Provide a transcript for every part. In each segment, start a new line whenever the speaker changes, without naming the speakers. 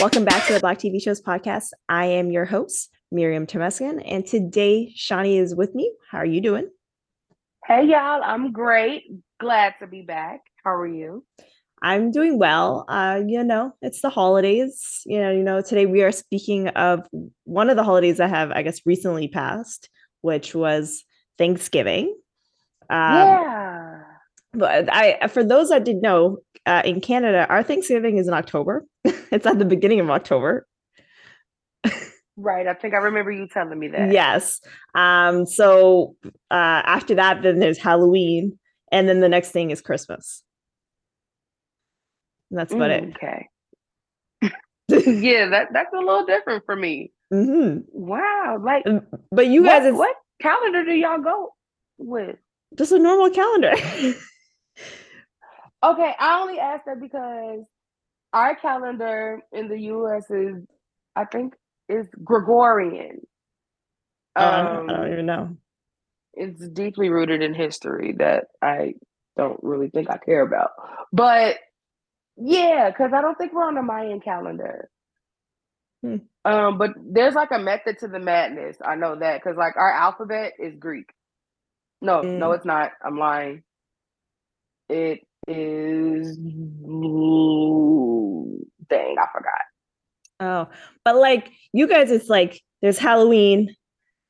Welcome back to the Black TV Shows podcast. I am your host, Miriam Temeskin, and today Shawnee is with me. How are you doing?
Hey, y'all. I'm great. Glad to be back. How are you?
I'm doing well. Uh, you know, it's the holidays. You know, you know, today we are speaking of one of the holidays that have, I guess, recently passed, which was Thanksgiving.
Um, yeah.
But I, for those that didn't know, uh, in Canada, our Thanksgiving is in October. it's at the beginning of October.
right. I think I remember you telling me that.
Yes. Um, so uh, after that, then there's Halloween, and then the next thing is Christmas. And that's about
mm, Okay. yeah, that that's a little different for me.
Mm-hmm.
Wow, like,
but you guys,
what, what calendar do y'all go with?
Just a normal calendar.
Okay, I only asked that because our calendar in the US is, I think, is Gregorian.
Oh, um, I don't even know.
It's deeply rooted in history that I don't really think I care about. But yeah, because I don't think we're on the Mayan calendar. Hmm. Um, but there's like a method to the madness. I know that because like our alphabet is Greek. No, mm. no, it's not. I'm lying. It is dang, I forgot.
Oh, but like you guys, it's like there's Halloween,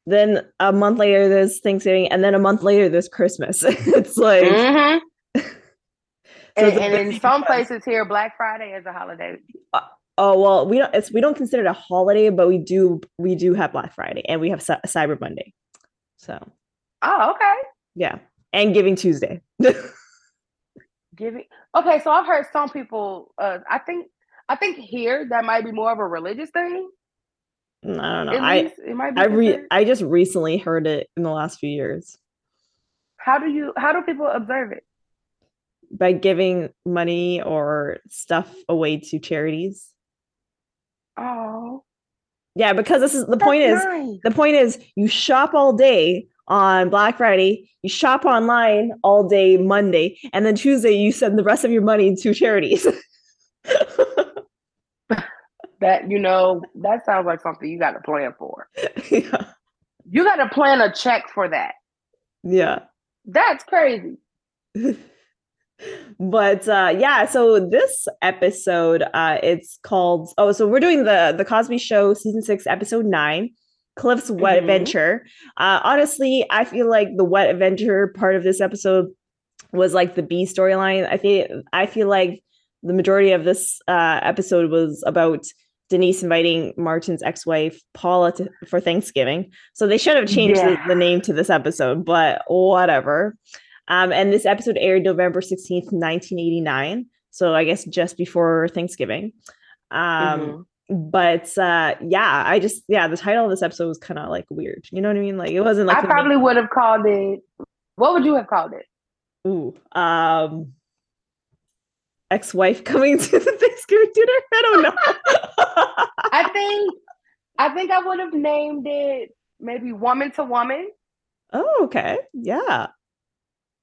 then a month later there's Thanksgiving, and then a month later there's Christmas. it's like, mm-hmm.
so and, and in some places here, Black Friday is a holiday.
Uh, oh well, we don't. It's we don't consider it a holiday, but we do. We do have Black Friday, and we have C- Cyber Monday. So.
Oh okay.
Yeah, and Giving Tuesday.
giving okay so i've heard some people uh i think i think here that might be more of a religious thing.
I don't know. I it might be i re- i just recently heard it in the last few years.
How do you how do people observe it?
By giving money or stuff away to charities.
Oh.
Yeah because this is the That's point is the point is you shop all day on Black Friday, you shop online all day Monday, and then Tuesday you send the rest of your money to charities.
that you know, that sounds like something you got to plan for. Yeah. You got to plan a check for that.
Yeah.
That's crazy.
but uh yeah so this episode uh it's called oh so we're doing the the cosby show season six episode nine Cliff's wet mm-hmm. adventure. Uh, honestly, I feel like the wet adventure part of this episode was like the B storyline. I feel I feel like the majority of this uh, episode was about Denise inviting Martin's ex-wife Paula to, for Thanksgiving. So they should have changed yeah. the, the, name to this episode, but whatever. Um, and this episode aired November 16th, 1989. So I guess just before Thanksgiving. Um, mm-hmm but uh yeah i just yeah the title of this episode was kind of like weird you know what i mean? Like it wasn't like
i probably would have called it what would you have called it?
Ooh um ex-wife coming to the thanksgiving dinner? I don't know.
I think i think i would have named it maybe woman to woman.
Oh okay yeah.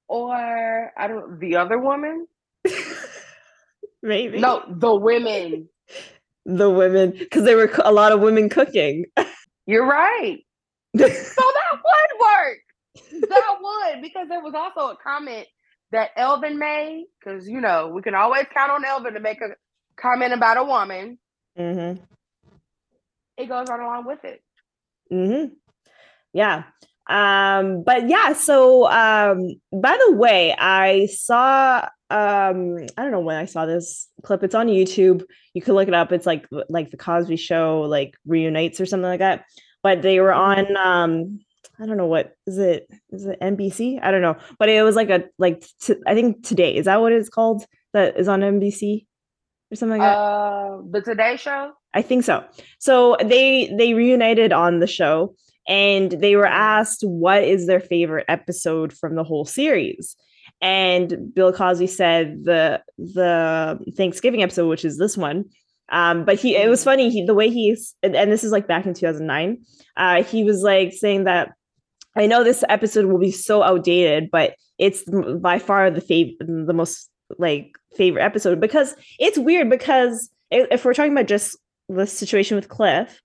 Or i don't the other woman?
Maybe.
No the women
the women because there were a lot of women cooking.
You're right. so that would work. That would because there was also a comment that Elvin made because you know we can always count on Elvin to make a comment about a woman.
Mm-hmm.
It goes right along with it.
Mm-hmm. Yeah. Um, but yeah, so um, by the way, I saw um i don't know when i saw this clip. It's on youtube. You could look it up. It's like like the cosby show like reunites or something like that. But they were mm-hmm. on um i don't know what is it is it nbc i don't know. But it was like a like t- I think today. Is that what it's called? That is on nbc or something like that?
Uh the today show?
I think so. So they they reunited on the show and they were mm-hmm. asked what is their favorite episode from the whole series and Bill Cosby said the the Thanksgiving episode, which is this one. Um, but he it was funny he the way he's and, and this is like back in 2009. Uh, he was like saying that I know this episode will be so outdated, but it's by far the fav- the most like favorite episode because it's weird because if we're talking about just the situation with Cliff.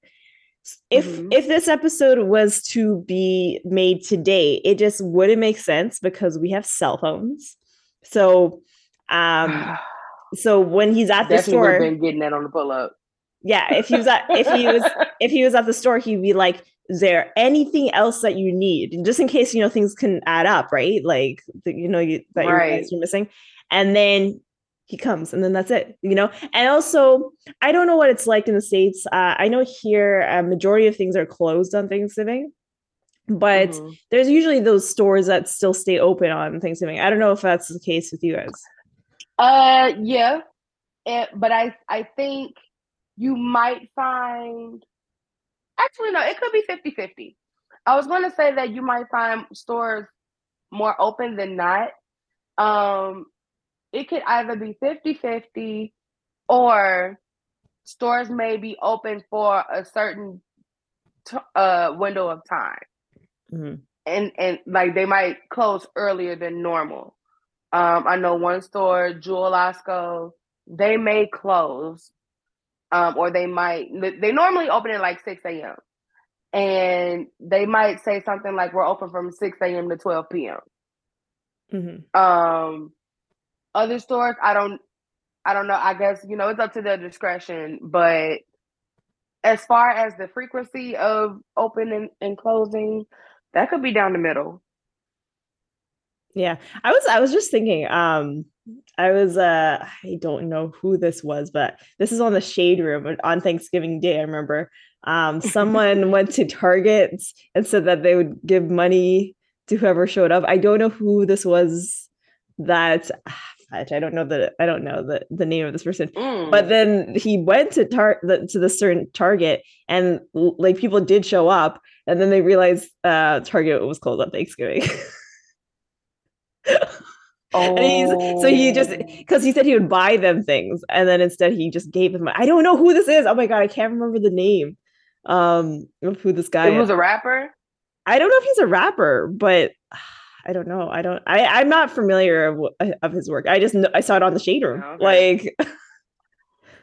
If mm-hmm. if this episode was to be made today, it just wouldn't make sense because we have cell phones. So um so when he's at the Definitely store
been getting that on the pull up.
Yeah, if he was at if he was if he was at the store, he'd be like, is there anything else that you need just in case you know things can add up right like you know you, that right. you're missing and then he comes and then that's it you know? And also i don't know what it's like in the states uh, i know here a majority of things are closed on thanksgiving but mm-hmm. there's usually those stores that still stay open on thanksgiving. I don't know if that's the case with you guys.
Uh yeah it, but i i think you might find actually no it could be 50 50 i was going to say that you might find stores more open than not um it could either be 50 50 or stores may be open for a certain t- uh, window of time. Mm-hmm. And and like they might close earlier than normal. Um, I know one store, Jewel Osco, they may close, um, or they might. They normally open at like six a.m. and they might say something like, "We're open from six a.m. to twelve p.m." Mm-hmm. Um, other stores, I don't I don't know. I guess, you know, it's up to their discretion. But as far as the frequency of opening and, closing, that could be down the middle.
Yeah. I was I was just thinking, um, I was uh I don't know who this was, but this is on the shade room on Thanksgiving Day, I remember. Um, someone went to Target and said that they would give money to whoever showed up. I don't know who this was that I don't know the I don't know the, the name of this person. Mm. But then he went to tar the, to the certain Target and like people did show up and then they realized uh Target was closed on Thanksgiving. oh. So he just because oh. he said he would buy them things and then instead he just gave them. I don't know who this is. Oh my god, I can't remember the name um of who this guy.
It was is. a rapper.
I don't know if he's a rapper, but I don't know. I don't. I I'm not familiar of, of his work. I just I saw it on the Shade Room. Okay. Like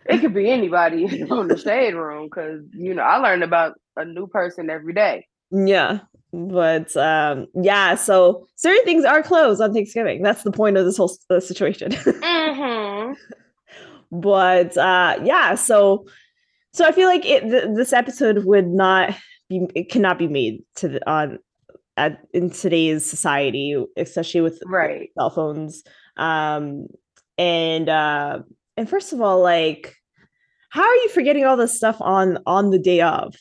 it could be anybody on the Shade Room because you know I learned about a new person every day.
Yeah, but um, yeah. So certain things are closed on Thanksgiving. That's the point of this whole uh, situation. mm-hmm. But uh, yeah. So so I feel like it. Th- this episode would not be. It cannot be made to the on at, in today's society, especially with
right.
cell phones. Um, and uh, and first of all, like, how are you forgetting all this stuff on on the day of?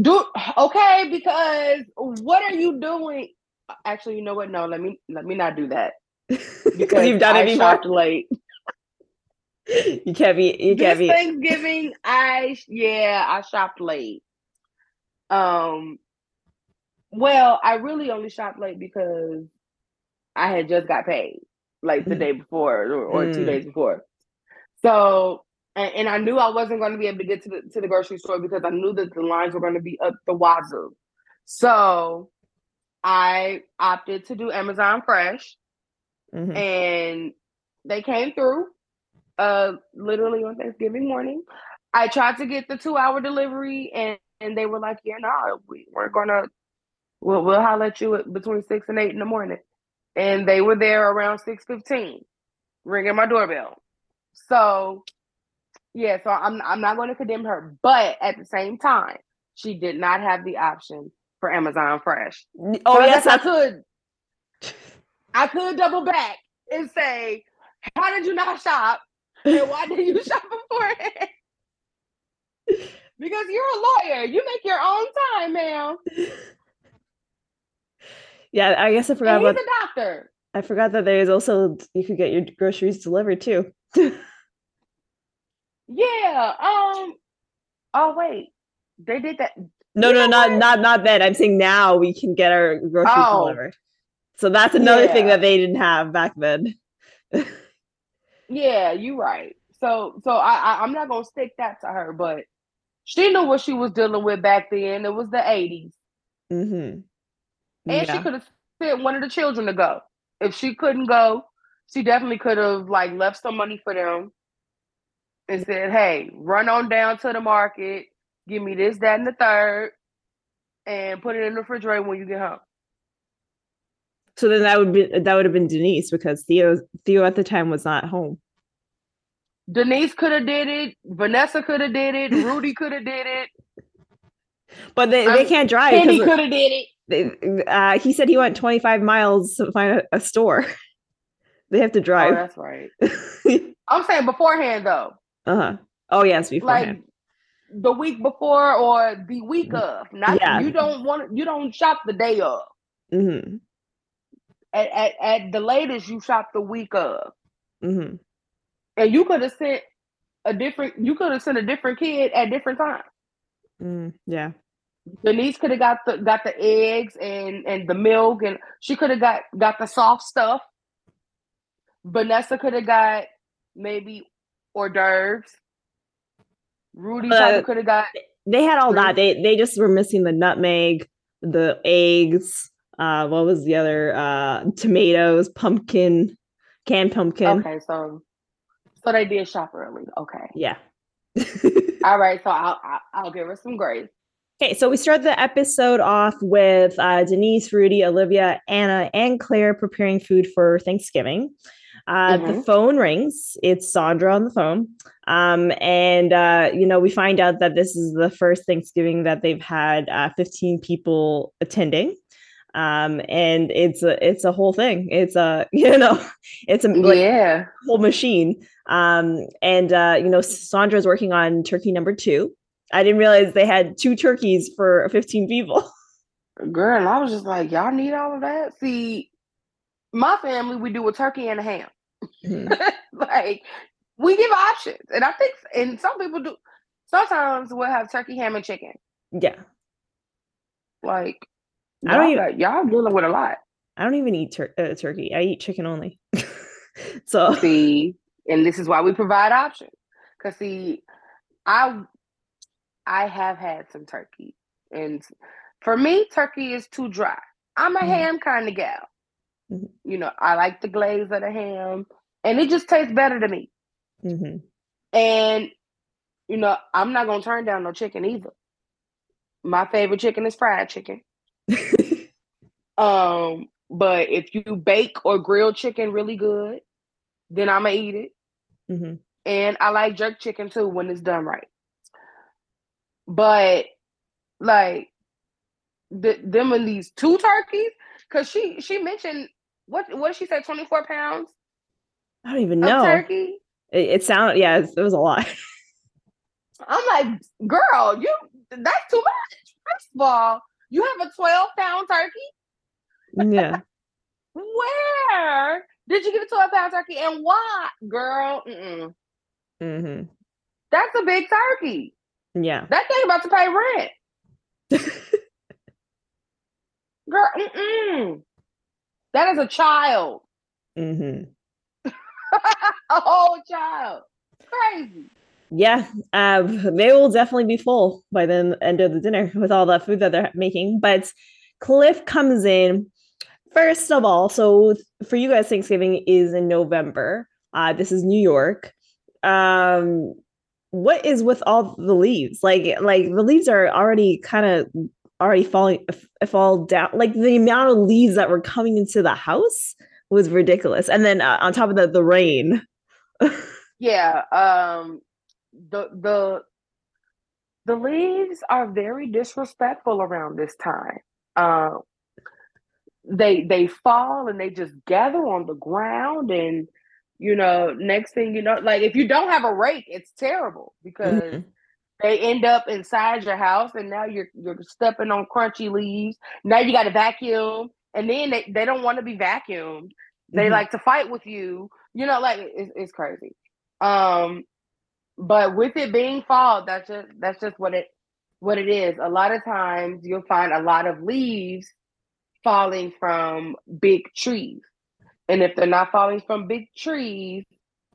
Do okay because what are you doing? Actually, you know what? No, let me let me not do that
because you've done it before. Late. you can't be. You can't
this be. Thanksgiving, I yeah, I shopped late. Um, well, I really only shopped late because I had just got paid like the mm. day before or, or mm. two days before. So and, and, I knew I wasn't going to be able to get to the to the grocery store because I knew that the lines were going to be up the wazoo. So I opted to do Amazon Fresh, mm-hmm. and they came through uh literally on Thanksgiving morning. I tried to get the two hour delivery and and they were like, yeah, no, we weren't gonna We'll we'll holler at you between six and eight in the morning. And they were there around six fifteen, ringing my doorbell. So yeah, so I'm I'm not going to condemn her, but at the same time, she did not have the option for Amazon Fresh.
Oh so yes, I
could. I could double back and say, "How did you not shop? And why did you shop beforehand?" because you're a lawyer, you make your own time, ma'am.
Yeah, I guess I forgot
and
about
a doctor.
I forgot that there is also you could get your groceries delivered too.
yeah. Um. Oh wait, they did that.
No, no, not not not then. I'm saying now we can get our groceries oh. delivered. So that's another yeah. thing that they didn't have back then.
yeah, you're right. So so I, I I'm not gonna stick that to her, but she knew what she was dealing with back then. It was the 80s. Mm-hmm. And yeah. she could have sent one of the children to go. If she couldn't go, she definitely could have like left some money for them. and said, "Hey, run on down to the market, give me this, that, and the third, and put it in the refrigerator when you get home."
So then that would be that would have been Denise because Theo Theo at the time was not home.
Denise could have did it. Vanessa could have did it. Rudy could have did it.
But they, they can't drive.
Penny could have did it.
They, uh, he said he went 25 miles to find a, a store. they have to drive. Oh,
that's right. I'm saying beforehand though.
Uh huh. Oh yes, beforehand.
Like the week before or the week mm, of. Not yeah. you don't want you don't shop the day of. Mm-hmm. At, at, at the latest, you shop the week of. Mm-hmm. And you could have sent a different. You could have sent a different kid at different times.
Mm, yeah.
Denise could have got the got the eggs and and the milk, and she could have got got the soft stuff. Vanessa could have got maybe hors d'oeuvres. Rudy uh, could have got.
They had all that. They they just were missing the nutmeg, the eggs. Uh, what was the other? Uh, tomatoes, pumpkin, canned pumpkin.
Okay, so so they did shop early. Okay.
Yeah.
all right, so I'll, I'll I'll give her some grace.
Okay, so we start the episode off with uh, Denise, Rudy, Olivia, Anna, and Claire preparing food for Thanksgiving. Uh, mm-hmm. The phone rings. It's Sandra on the phone. Um, and, uh, you know, we find out that this is the first Thanksgiving that they've had uh, 15 people attending. Um, and it's a it's a whole thing. It's a you know, it's a like,
yeah
whole machine. Um, and uh, you know, Sandra's working on turkey number two. I didn't realize they had two turkeys for 15 people.
Girl, I was just like, y'all need all of that. See, my family, we do a turkey and a ham. Mm-hmm. like we give options, and I think, and some people do. Sometimes we'll have turkey, ham, and chicken.
Yeah.
Like I don't even, y'all dealing with a lot.
I don't even eat tur- uh, turkey. I eat chicken only. so
see, and this is why we provide options. Cause see, I I have had some turkey, and for me, turkey is too dry. I'm a mm-hmm. ham kind of gal. Mm-hmm. You know, I like the glaze of the ham, and it just tastes better to me. Mm-hmm. And you know, I'm not gonna turn down no chicken either. My favorite chicken is fried chicken. um, but if you bake or grill chicken really good, then I'm gonna eat it. Mm-hmm. And I like jerk chicken too when it's done right. But like the, them and these two turkeys, because she she mentioned what what did she say, 24 pounds?
I don't even know.
Turkey.
It, it sounded yeah, it, it was a lot.
I'm like, girl, you that's too much. First of all, you have a 12 pound turkey?
Yeah.
Where did you get a 12 pound turkey and why? Girl, mm mm-hmm. That's a big turkey.
Yeah.
That thing about to pay rent. Girl, mm-mm. That is a child. Mm-hmm. a whole child. Crazy.
Yeah, uh, they will definitely be full by the end of the dinner with all the food that they're making. But Cliff comes in first of all. So for you guys, Thanksgiving is in November. Uh, this is New York. Um, what is with all the leaves? Like, like the leaves are already kind of already falling fall down. Like the amount of leaves that were coming into the house was ridiculous. And then uh, on top of that, the rain.
yeah. Um the the the leaves are very disrespectful around this time. Uh, they they fall and they just gather on the ground and you know next thing you know like if you don't have a rake it's terrible because mm-hmm. they end up inside your house and now you're you're stepping on crunchy leaves now you got to vacuum and then they, they don't want to be vacuumed they mm-hmm. like to fight with you you know like it's, it's crazy um but with it being fall, that's just that's just what it what it is. A lot of times you'll find a lot of leaves falling from big trees. And if they're not falling from big trees,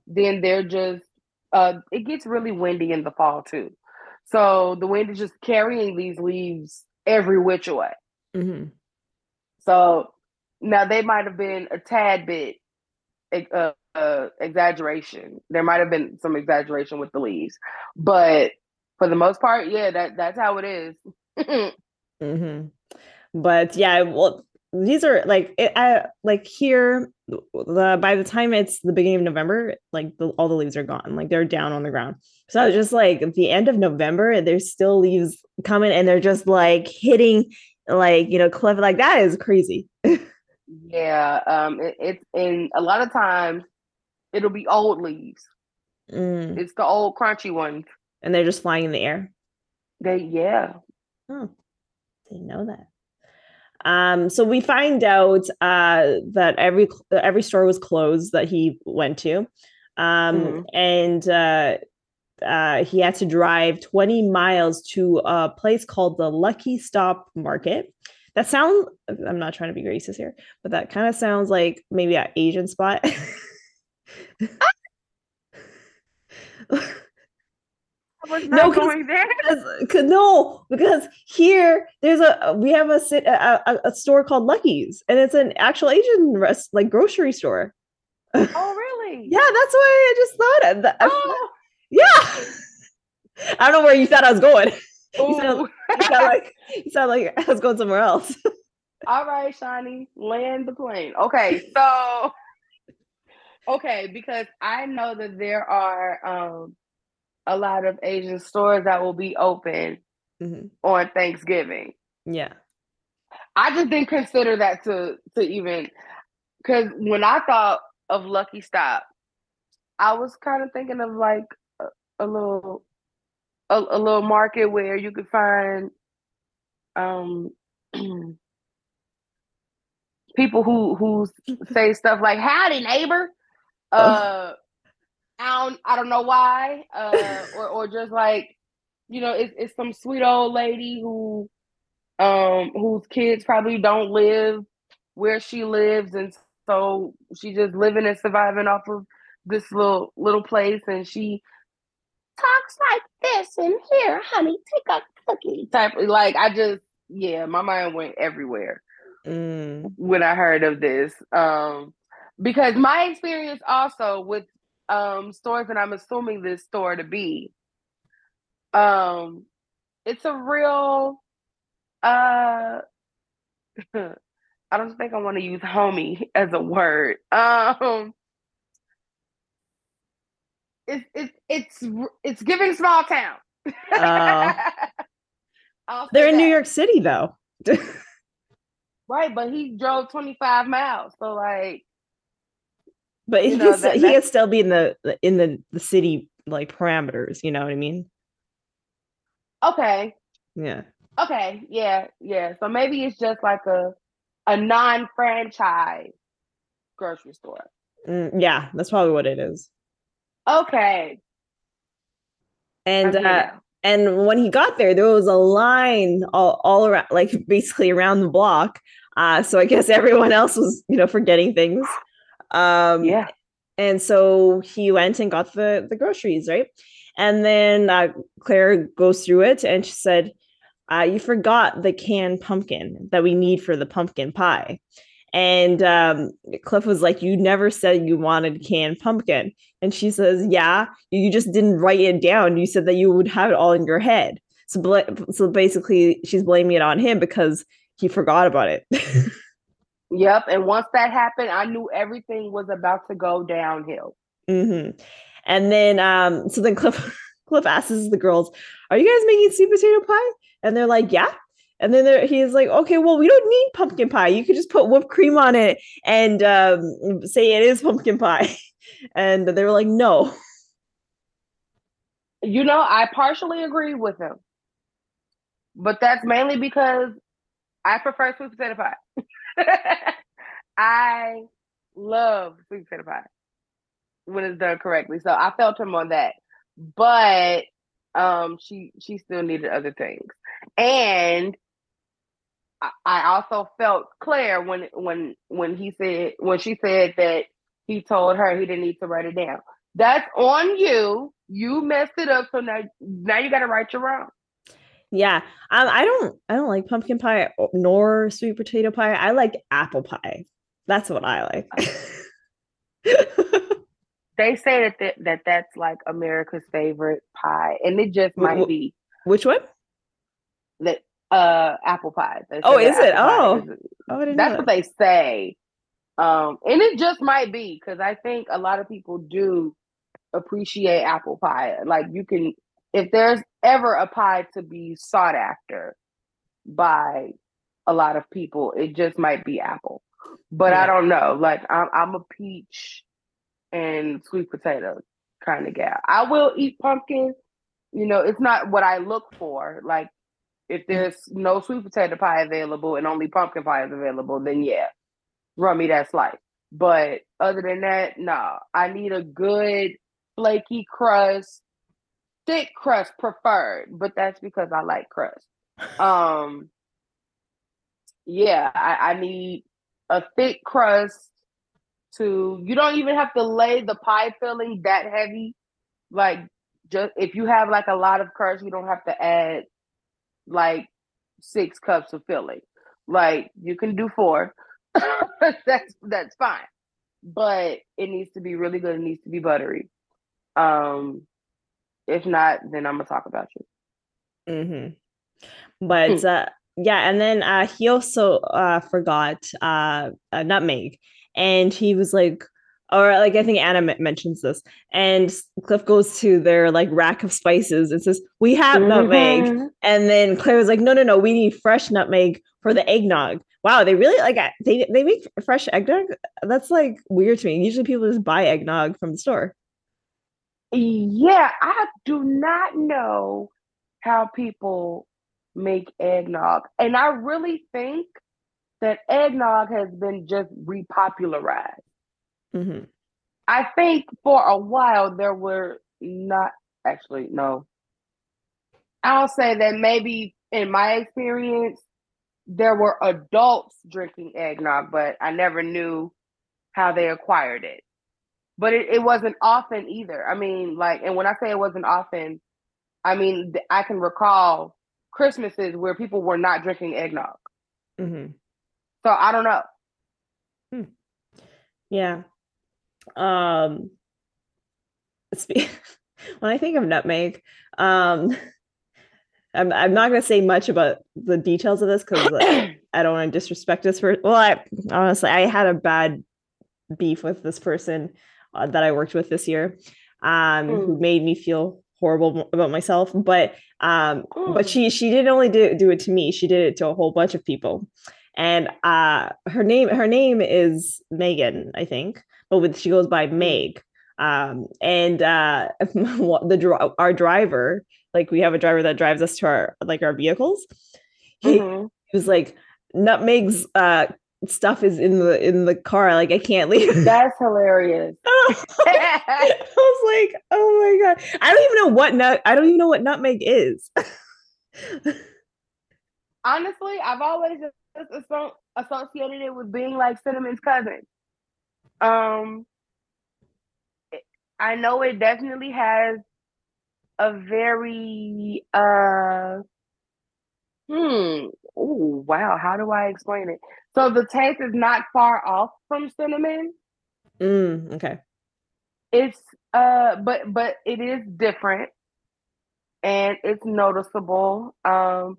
then they're just uh it gets really windy in the fall too. So the wind is just carrying these leaves every which way. Mm-hmm. So now they might have been a tad bit uh, uh, exaggeration. There might have been some exaggeration with the leaves, but for the most part, yeah, that that's how it is.
mm-hmm. But yeah, well, these are like it, I, like here. The by the time it's the beginning of November, like the, all the leaves are gone, like they're down on the ground. So it's just like at the end of November, there's still leaves coming, and they're just like hitting, like you know, cliff. Like that is crazy.
yeah, um, it, it's in a lot of times it'll be old leaves. Mm. It's the old crunchy ones.
And they're just flying in the air.
They yeah.
Oh, didn't know that. Um, so we find out uh, that every every store was closed that he went to, um, mm-hmm. and uh, uh, he had to drive 20 miles to a place called the Lucky Stop Market. That sounds, I'm not trying to be racist here, but that kind of sounds like maybe an Asian spot.
no, going there.
Because, no, because here there's a we have a, a a store called Lucky's, and it's an actual Asian rest like grocery store.
Oh, really?
yeah, that's why I just thought it. Oh. Yeah. I don't know where you thought I was going. You sound, you sound like you sound like I was going somewhere else.
All right, Shiny, land the plane. Okay, so okay, because I know that there are um a lot of Asian stores that will be open mm-hmm. on Thanksgiving.
Yeah.
I just didn't consider that to to even because when I thought of Lucky Stop, I was kind of thinking of like a, a little a, a, little market where you could find um people who who say stuff like howdy neighbor uh I don't I don't know why, uh, or or just like, you know, it's it's some sweet old lady who, um, whose kids probably don't live where she lives, and so she's just living and surviving off of this little little place, and she talks like this and here, honey, take a cookie type. Like I just, yeah, my mind went everywhere mm. when I heard of this. Um, because my experience also with um stores and I'm assuming this store to be. Um it's a real uh I don't think I want to use homie as a word. Um it's it's it's it's giving small town. Uh,
they're in that. New York City though.
right, but he drove 25 miles. So like
but he, know, that, he can still be in the in the the city like parameters. You know what I mean?
Okay.
Yeah.
Okay. Yeah. Yeah. So maybe it's just like a a non-franchise grocery store.
Mm, yeah, that's probably what it is.
Okay.
And uh, and when he got there, there was a line all, all around, like basically around the block. Uh, so I guess everyone else was, you know, forgetting things.
Um, yeah.
And so he went and got the the groceries, right? And then uh, Claire goes through it and she said, uh, "You forgot the canned pumpkin that we need for the pumpkin pie." And um, Cliff was like, "You never said you wanted canned pumpkin." And she says, "Yeah, you just didn't write it down. You said that you would have it all in your head." So, bl- so basically, she's blaming it on him because he forgot about it.
Yep. And once that happened, I knew everything was about to go downhill.
Mm-hmm. And then, um, so then Cliff, Cliff asks the girls, "Are you guys making sweet potato pie?" And they're like, "Yeah." And then he's like, "Okay, well, we don't need pumpkin pie. You could just put whipped cream on it and um, say it is pumpkin pie." And they were like, "No."
You know, I partially agree with him, but that's mainly because I prefer sweet potato pie. I love sweet potato pie when it's done correctly. So I felt him on that. But um she she still needed other things. And I, I also felt Claire when when when he said when she said that he told her he didn't need to write it down. That's on you. You messed it up, so now now you got to write your own.
Yeah. Um, I don't I don't like pumpkin pie nor sweet potato pie. I like apple pie. That's what I like.
they say that th- that that's like America's favorite pie, and it just might w- be.
Which one?
That uh apple pie.
Oh, is it? Oh, is, oh,
that's what they say. Um, and it just might be because I think a lot of people do appreciate apple pie. Like you can, if there's ever a pie to be sought after by a lot of people, it just might be apple. But yeah. I don't know. Like I'm, I'm a peach and sweet potato kind of gal. I will eat pumpkin. You know, it's not what I look for. Like if there's no sweet potato pie available and only pumpkin pie is available, then yeah, run me that slice. But other than that, no, nah, I need a good flaky crust, thick crust preferred, but that's because I like crust. Um, yeah, I, I need a thick crust to you don't even have to lay the pie filling that heavy. Like just if you have like a lot of crust, you don't have to add like six cups of filling. Like you can do four. that's that's fine. But it needs to be really good. It needs to be buttery. Um, if not, then I'm gonna talk about you.
Mm-hmm. But hmm. uh, yeah, and then uh, he also uh, forgot uh, a nutmeg, and he was like, or like I think Anna mentions this, and Cliff goes to their like rack of spices and says, "We have mm-hmm. nutmeg," and then Claire was like, "No, no, no, we need fresh nutmeg for the eggnog." Wow, they really like they they make fresh eggnog. That's like weird to me. Usually people just buy eggnog from the store.
Yeah, I do not know how people make eggnog. And I really think that eggnog has been just repopularized. Mm-hmm. I think for a while there were not actually, no. I'll say that maybe in my experience, there were adults drinking eggnog, but I never knew how they acquired it. But it, it wasn't often either. I mean, like, and when I say it wasn't often, I mean, I can recall Christmases where people were not drinking eggnog. Mm-hmm. So I don't know. Hmm.
Yeah. Um. when I think of nutmeg, um, I'm I'm not going to say much about the details of this because like, I don't want to disrespect this person. Well, I honestly I had a bad beef with this person uh, that I worked with this year, um, mm. who made me feel horrible about myself but um mm. but she she didn't only do, do it to me she did it to a whole bunch of people and uh her name her name is megan i think but with she goes by mm. meg um and uh the our driver like we have a driver that drives us to our like our vehicles he, mm-hmm. he was like nutmeg's uh stuff is in the in the car. Like I can't leave.
That's hilarious.
I was like, oh my god. I don't even know what nut I don't even know what nutmeg is.
Honestly, I've always just associated it with being like cinnamon's cousin. Um I know it definitely has a very uh hmm. Oh wow. How do i explain it? So the taste is not far off from cinnamon?
Mm, okay.
It's uh but but it is different and it's noticeable. Um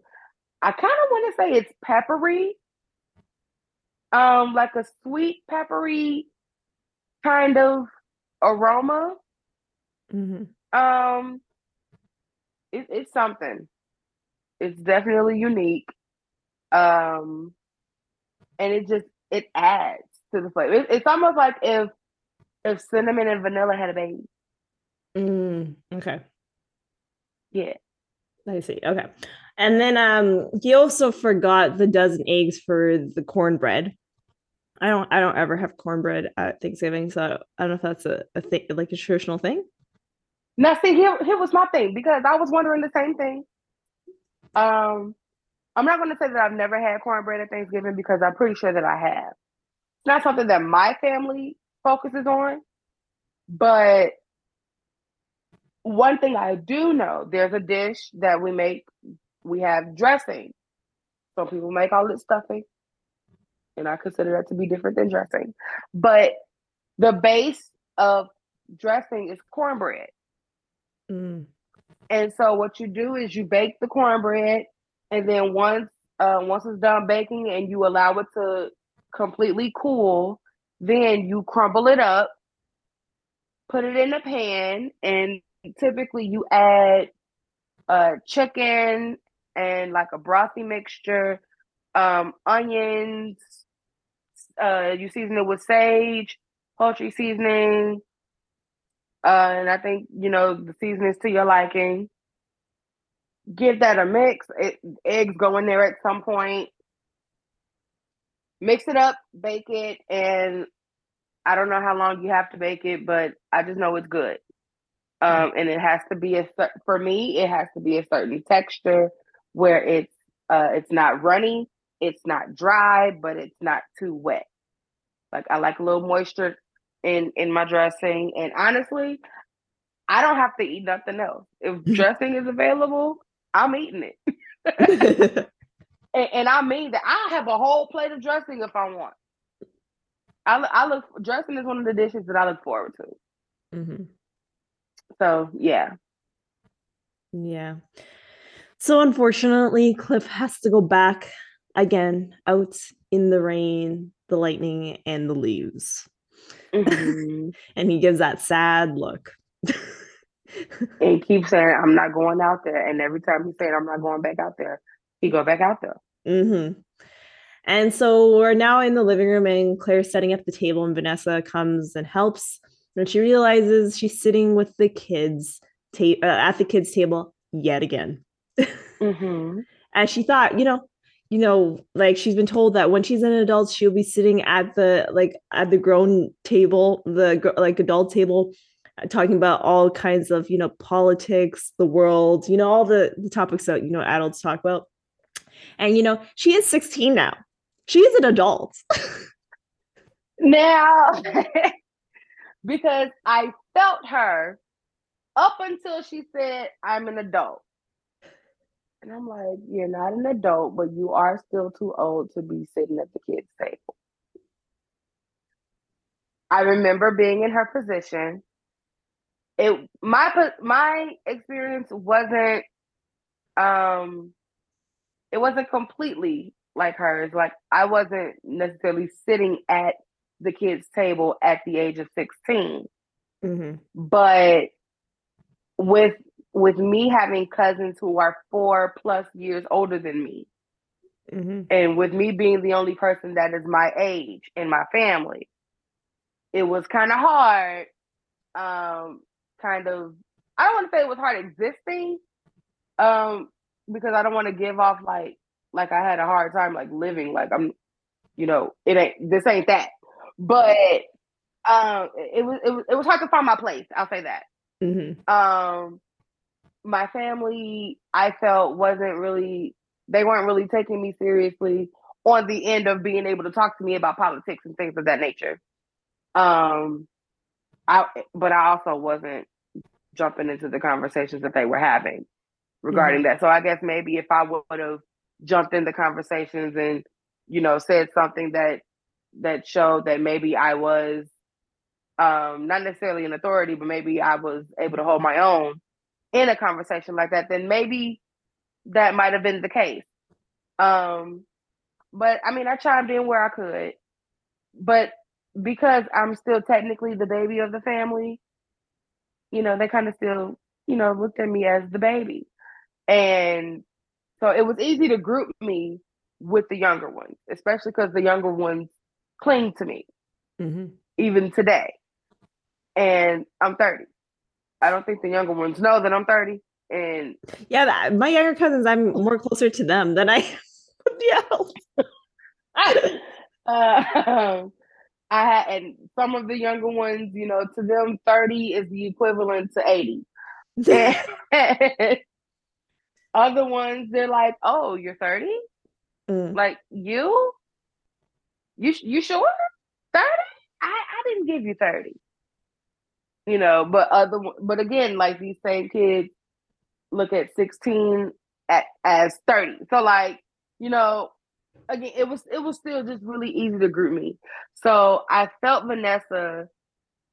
i kind of want to say it's peppery. Um like a sweet peppery kind of aroma. Mm-hmm. um it, it's something it's definitely unique. Um, and it just it adds to the flavor. It, it's almost like if if cinnamon and vanilla had a baby.
Mm, okay.
Yeah.
I see. Okay. And then um he also forgot the dozen eggs for the cornbread. I don't I don't ever have cornbread at Thanksgiving, so I don't know if that's a, a thing like a traditional thing.
Now see here here was my thing because I was wondering the same thing. Um, I'm not going to say that I've never had cornbread at Thanksgiving because I'm pretty sure that I have. It's not something that my family focuses on, but one thing I do know there's a dish that we make. We have dressing. Some people make all this stuffing, and I consider that to be different than dressing. But the base of dressing is cornbread. Mm. And so what you do is you bake the cornbread, and then once uh, once it's done baking and you allow it to completely cool, then you crumble it up, put it in a pan, and typically you add uh, chicken and like a brothy mixture, um, onions. Uh, you season it with sage, poultry seasoning, uh, and I think you know the seasonings to your liking. Give that a mix. It, eggs go in there at some point. Mix it up, bake it, and I don't know how long you have to bake it, but I just know it's good. Um, and it has to be a for me. It has to be a certain texture where it's uh, it's not runny, it's not dry, but it's not too wet. Like I like a little moisture in in my dressing, and honestly, I don't have to eat nothing else. If dressing is available, I'm eating it. and, and, I mean that I have a whole plate of dressing if I want. I, I look dressing is one of the dishes that I look forward to. Mm-hmm. So yeah.
Yeah. So unfortunately, Cliff has to go back again out in the rain, the lightning, and the leaves. Mm-hmm. and he gives that sad look.
and he keeps saying, I'm not going out there. And every time he said, I'm not going back out there, he go back out there. Mm-hmm.
And so we're now in the living room, and Claire's setting up the table, and Vanessa comes and helps. And she realizes she's sitting with the kids ta- uh, at the kids' table yet again. mm-hmm. And she thought, you know, you know, like she's been told that when she's an adult, she'll be sitting at the like at the grown table, the like adult table, uh, talking about all kinds of you know politics, the world, you know, all the, the topics that you know adults talk about. And you know, she is 16 now. She is an adult.
now because I felt her up until she said, I'm an adult. And I'm like, you're not an adult, but you are still too old to be sitting at the kids' table. I remember being in her position. It my my experience wasn't um it wasn't completely like hers. Like I wasn't necessarily sitting at the kids' table at the age of 16. Mm-hmm. But with with me having cousins who are four plus years older than me, mm-hmm. and with me being the only person that is my age in my family, it was kind of hard. Um, kind of, I don't want to say it was hard existing, um, because I don't want to give off like like I had a hard time like living. Like I'm, you know, it ain't this ain't that but um, it was it was it was hard to find my place. I'll say that. Mm-hmm. Um, my family, I felt wasn't really they weren't really taking me seriously on the end of being able to talk to me about politics and things of that nature. Um, I but I also wasn't jumping into the conversations that they were having regarding mm-hmm. that. So I guess maybe if I would have jumped in the conversations and you know said something that that showed that maybe I was um, not necessarily an authority, but maybe I was able to hold my own in a conversation like that, then maybe that might have been the case. Um, but I mean, I chimed in where I could, but because I'm still technically the baby of the family, you know, they kind of still, you know, looked at me as the baby. And so it was easy to group me with the younger ones, especially because the younger ones cling to me, mm-hmm. even today. And I'm 30. I don't think the younger ones know that I'm 30. And
yeah, that, my younger cousins, I'm more closer to them than I am yeah.
uh, I had, and some of the younger ones, you know, to them, 30 is the equivalent to 80. other ones, they're like, oh, you're 30? Mm. Like, you? You you sure? 30? I, I didn't give you 30. You know, but other but again, like these same kids look at 16 at, as 30. So like, you know, again, it was it was still just really easy to group me. So I felt Vanessa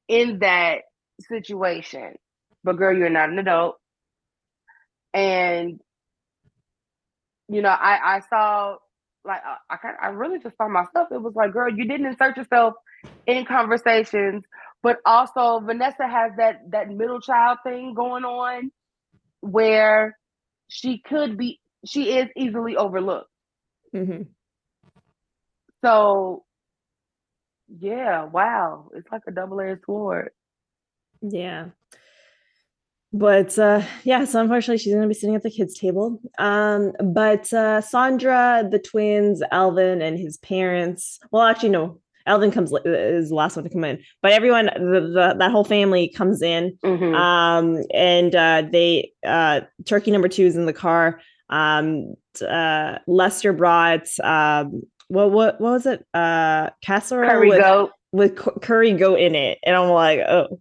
in that situation. But girl, you're not an adult. And you know, I I saw like I I, I really just saw myself. It was like, girl, you didn't insert yourself in conversations, but also Vanessa has that that middle child thing going on where she could be she is easily overlooked. Mm-hmm. So yeah, wow. It's like a double-edged sword.
Yeah. But uh yeah, so unfortunately she's gonna be sitting at the kids' table. Um, but uh Sandra, the twins, Alvin, and his parents. Well, actually, no, Alvin comes is the last one to come in, but everyone, the, the that whole family comes in. Mm-hmm. Um, and uh they uh turkey number two is in the car. Um uh Lester brought um what what what was it? Uh casserole
curry
with,
goat
with curry goat in it, and I'm like, oh.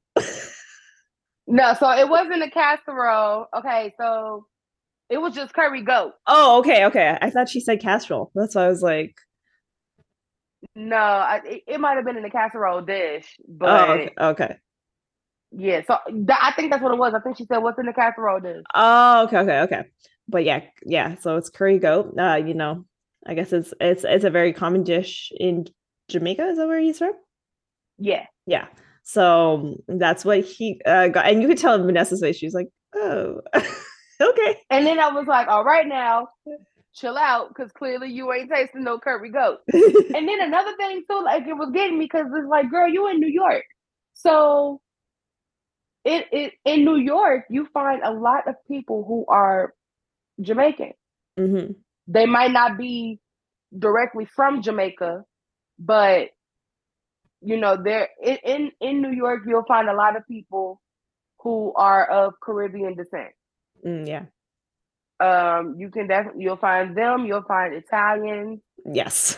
no, so it wasn't a casserole. Okay, so it was just curry goat.
Oh, okay, okay. I thought she said casserole. That's why I was like.
No, I, it, it might have been in a casserole dish, but oh,
okay. okay.
Yeah, so th- I think that's what it was. I think she said, "What's in the casserole dish?"
Oh, okay, okay, okay. But yeah, yeah. So it's curry goat. Uh, you know, I guess it's it's it's a very common dish in Jamaica. Is that where he's from?
Yeah.
Yeah. So that's what he uh, got, and you could tell in Vanessa's face. She's like, "Oh, okay."
And then I was like, "All right, now, chill out, because clearly you ain't tasting no curry goat." and then another thing too, like it was getting me because it's like, "Girl, you in New York, so it, it in New York you find a lot of people who are Jamaican." Mm-hmm they might not be directly from Jamaica, but you know, there in in New York, you'll find a lot of people who are of Caribbean descent.
Mm, yeah.
Um, you can definitely you'll find them. You'll find Italians.
Yes.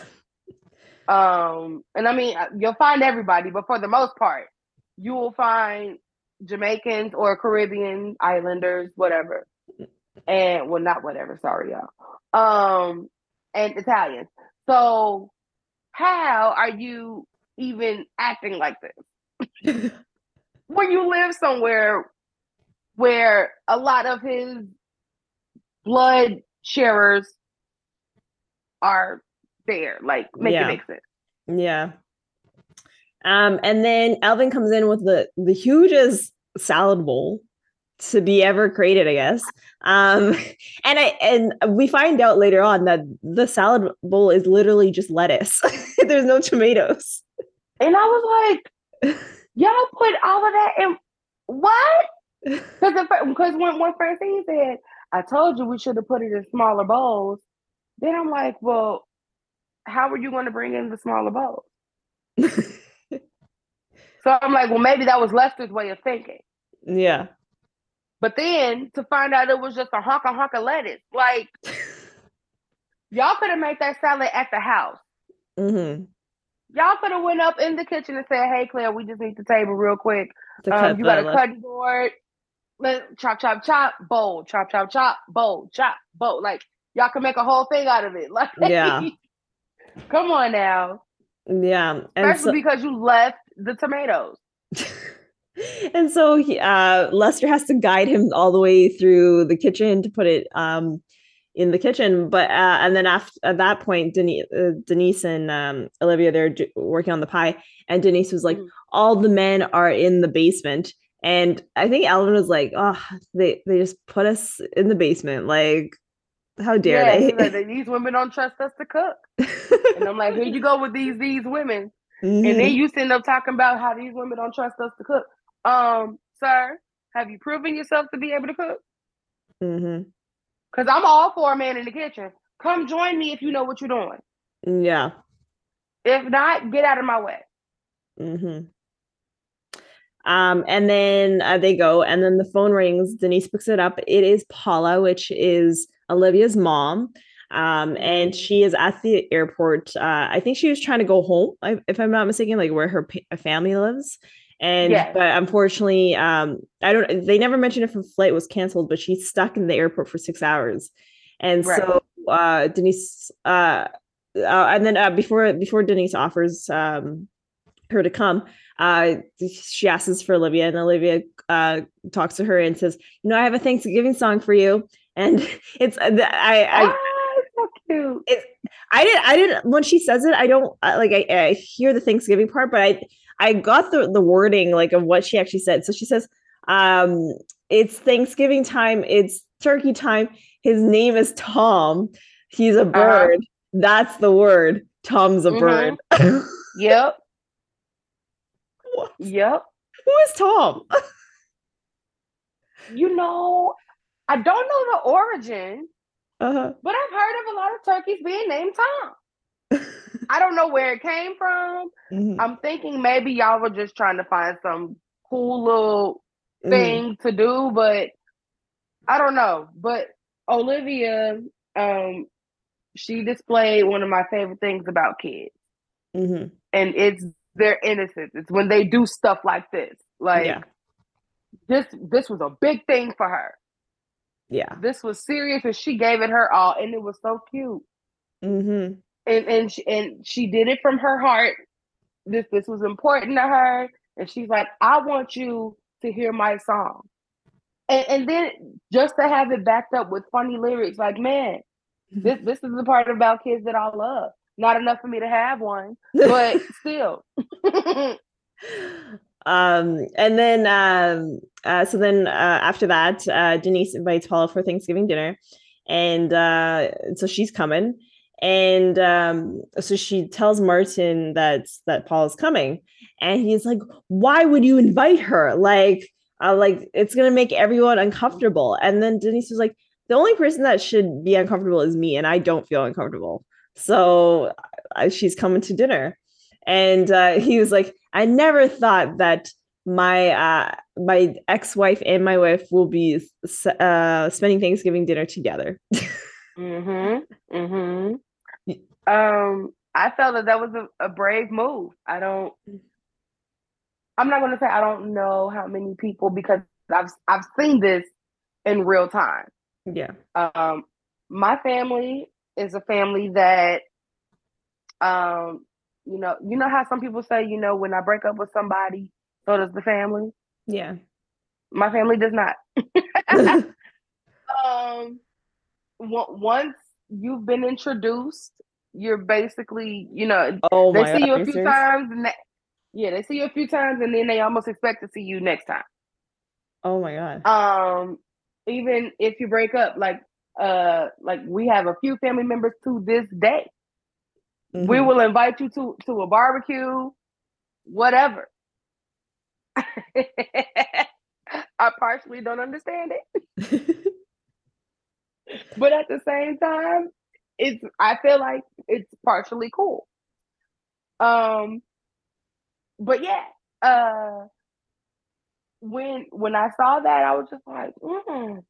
Um, and I mean, uh, you'll find everybody, but for the most part, you will find Jamaicans or Caribbean islanders, whatever. And well, not whatever. Sorry, y'all um, and Italians. So, how are you even acting like this when you live somewhere where a lot of his blood sharers are there? Like, make yeah. it make sense.
Yeah. Um, and then Alvin comes in with the the hugest salad bowl to be ever created, I guess. Um, and I and we find out later on that the salad bowl is literally just lettuce. There's no tomatoes.
And I was like, y'all put all of that in what? Because because when when Francine said, I told you we should have put it in smaller bowls, then I'm like, well, how are you going to bring in the smaller bowls? so I'm like, well, maybe that was Lester's way of thinking.
Yeah.
But then to find out it was just a hunk of lettuce. Like y'all could have made that salad at the house. Mm-hmm. Y'all could have went up in the kitchen and said, "Hey, Claire, we just need the table real quick. Um, you got a cutting board. Chop, chop, chop, bowl, chop, chop, chop, bowl, chop, bowl. Like y'all can make a whole thing out of it. Like,
yeah.
come on now.
Yeah,
and especially so- because you left the tomatoes.
and so he, uh, Lester has to guide him all the way through the kitchen to put it um, in the kitchen. But uh, and then after at that point, Denise, uh, Denise and um, Olivia they're working on the pie, and Denise was like, mm. "All the men are in the basement." And I think Alvin was like, "Oh, they they just put us in the basement. Like, how dare yeah,
they? Like, these women don't trust us to cook." and I'm like, "Here you go with these these women." Mm-hmm. And then mm-hmm. you end up talking about how these women don't trust us to cook. Um, sir, have you proven yourself to be able to cook? Mm-hmm. Cause I'm all for a man in the kitchen. Come join me if you know what you're doing.
Yeah.
If not, get out of my way.
Mm-hmm. Um, and then uh, they go, and then the phone rings. Denise picks it up. It is Paula, which is Olivia's mom. Um, and she is at the airport. Uh, I think she was trying to go home, if I'm not mistaken, like where her family lives and yes. but unfortunately um i don't they never mentioned if her flight was canceled but she's stuck in the airport for six hours and right. so uh denise uh, uh and then uh, before before denise offers um her to come, uh, she asks for Olivia, and Olivia uh, talks to her and says, "You know, I have a Thanksgiving song for you." And it's uh, I I.
Oh, so cute.
It's I didn't I didn't when she says it I don't like I, I hear the Thanksgiving part but I I got the the wording like of what she actually said. So she says, um, it's Thanksgiving time, it's turkey time. His name is Tom. He's a uh-huh. bird. Uh-huh. That's the word. Tom's a mm-hmm.
bird. yep. What? Yep.
Who is Tom?
you know, I don't know the origin, uh-huh. but I've heard of a lot of turkeys being named Tom. I don't know where it came from. Mm-hmm. I'm thinking maybe y'all were just trying to find some cool little mm-hmm. thing mm-hmm. to do, but I don't know. But Olivia, um, she displayed one of my favorite things about kids, mm-hmm. and it's their innocence. It's when they do stuff like this. Like yeah. this, this was a big thing for her.
Yeah,
this was serious, and she gave it her all, and it was so cute. Mm-hmm and and she, and she did it from her heart. This this was important to her, and she's like, I want you to hear my song, and, and then just to have it backed up with funny lyrics, like man, this this is the part about kids that I love. Not enough for me to have one, but still.
um and then um uh so then uh after that uh denise invites paula for thanksgiving dinner and uh so she's coming and um, so she tells Martin that that Paul is coming, and he's like, "Why would you invite her? Like, uh, like it's gonna make everyone uncomfortable." And then Denise was like, "The only person that should be uncomfortable is me, and I don't feel uncomfortable. So uh, she's coming to dinner." And uh, he was like, "I never thought that." my uh my ex-wife and my wife will be uh spending thanksgiving dinner together
mm-hmm mm-hmm um, I felt that that was a, a brave move. I don't. I'm not going to say I don't know how many people because I've I've seen this in real time.
Yeah.
Um, my family is a family that, um, you know, you know how some people say, you know, when I break up with somebody, so does the family.
Yeah.
My family does not. um, once you've been introduced you're basically, you know, oh they see God, you a few serious? times and that, yeah, they see you a few times and then they almost expect to see you next time.
Oh my God.
Um, even if you break up, like uh like we have a few family members to this day. Mm-hmm. We will invite you to to a barbecue, whatever. I partially don't understand it. but at the same time, it's I feel like it's partially cool. Um but yeah, uh when when I saw that I was just like, mm.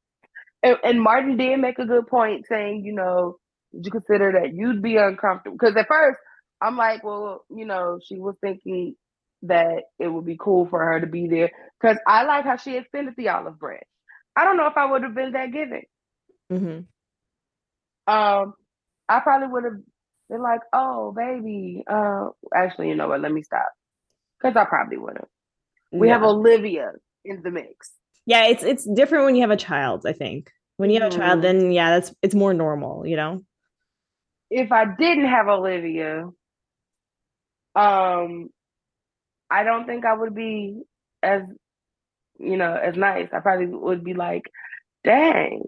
And, and Martin did make a good point saying, you know, did you consider that you'd be uncomfortable? Because at first I'm like, well, you know, she was thinking that it would be cool for her to be there because I like how she extended the olive branch. I don't know if I would have been that giving. Mm-hmm. Um, I probably would have been like, "Oh, baby." Uh, actually, you know what? Let me stop because I probably would have. We yeah. have Olivia in the mix.
Yeah, it's it's different when you have a child. I think when you have a child, mm-hmm. then yeah, that's it's more normal. You know.
If I didn't have Olivia, um, I don't think I would be as you know as nice. I probably would be like, "Dang,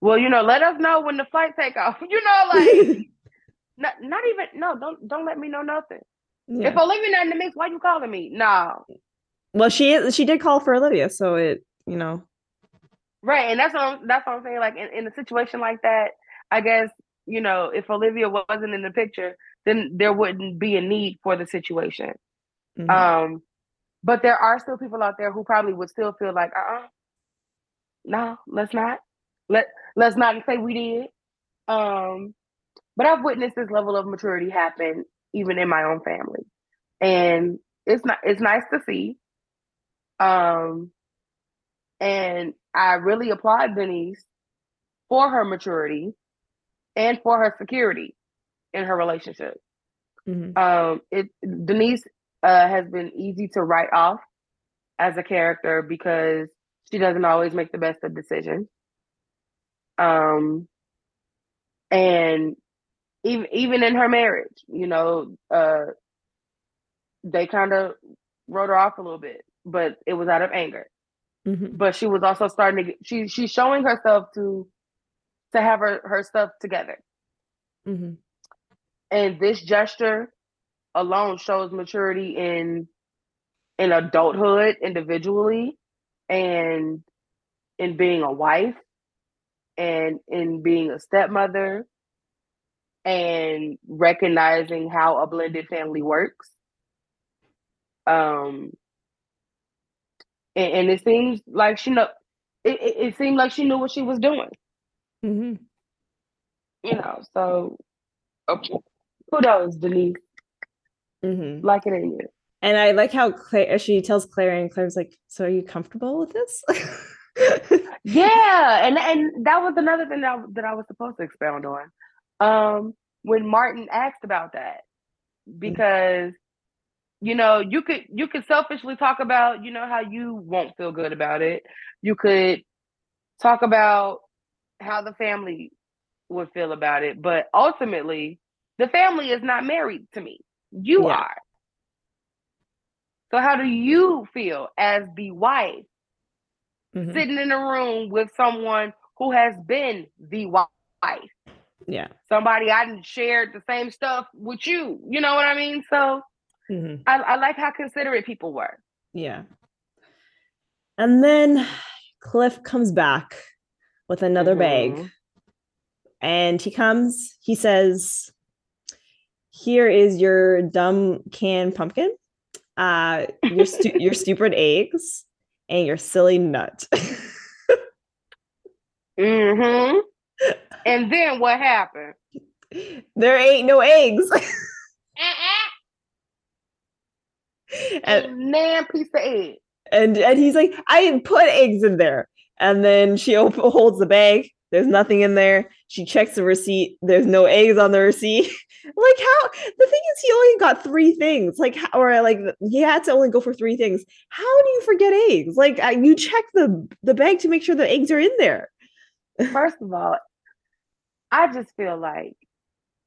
well, you know, let us know when the flight take off. You know, like not, not even no, don't don't let me know nothing. Yeah. If Olivia not in the mix, why you calling me? No.
Well, she she did call for Olivia, so it you know.
Right, and that's what I'm, that's what I'm saying. Like in, in a situation like that, I guess you know if Olivia wasn't in the picture, then there wouldn't be a need for the situation. Mm-hmm. Um, but there are still people out there who probably would still feel like, uh, uh-uh, no, let's not. Let let's not say we did. Um, but I've witnessed this level of maturity happen even in my own family, and it's not it's nice to see. Um, and I really applaud Denise for her maturity and for her security in her relationship. Mm-hmm. Um, it Denise uh, has been easy to write off as a character because she doesn't always make the best of decisions. Um, and even even in her marriage, you know, uh, they kind of wrote her off a little bit, but it was out of anger. Mm-hmm. But she was also starting to get, she she's showing herself to to have her her stuff together. Mm-hmm. And this gesture alone shows maturity in in adulthood individually and in being a wife and in being a stepmother and recognizing how a blended family works um and, and it seems like she know it, it, it, seemed like she knew what she was doing mm-hmm. you know so okay. kudos denise mm-hmm. like it in you
and I like how Claire she tells Claire, and Claire's like, "So are you comfortable with this?"
yeah, and and that was another thing that I, that I was supposed to expound on. Um, when Martin asked about that, because you know you could you could selfishly talk about you know how you won't feel good about it. You could talk about how the family would feel about it, but ultimately, the family is not married to me. You yeah. are. So how do you feel as the wife mm-hmm. sitting in a room with someone who has been the wife?
Yeah.
Somebody I didn't shared the same stuff with you. You know what I mean? So mm-hmm. I, I like how considerate people were.
Yeah. And then Cliff comes back with another mm-hmm. bag. And he comes, he says, Here is your dumb canned pumpkin uh, your stu- your stupid eggs, and your silly nut.
mm-hmm. And then what happened?
There ain't no eggs.
and man, piece of egg.
And and he's like, I didn't put eggs in there. And then she op- holds the bag. There's nothing in there. She checks the receipt. There's no eggs on the receipt. like how the thing is he only got three things like how, or like he had to only go for three things how do you forget eggs like uh, you check the the bag to make sure the eggs are in there
first of all i just feel like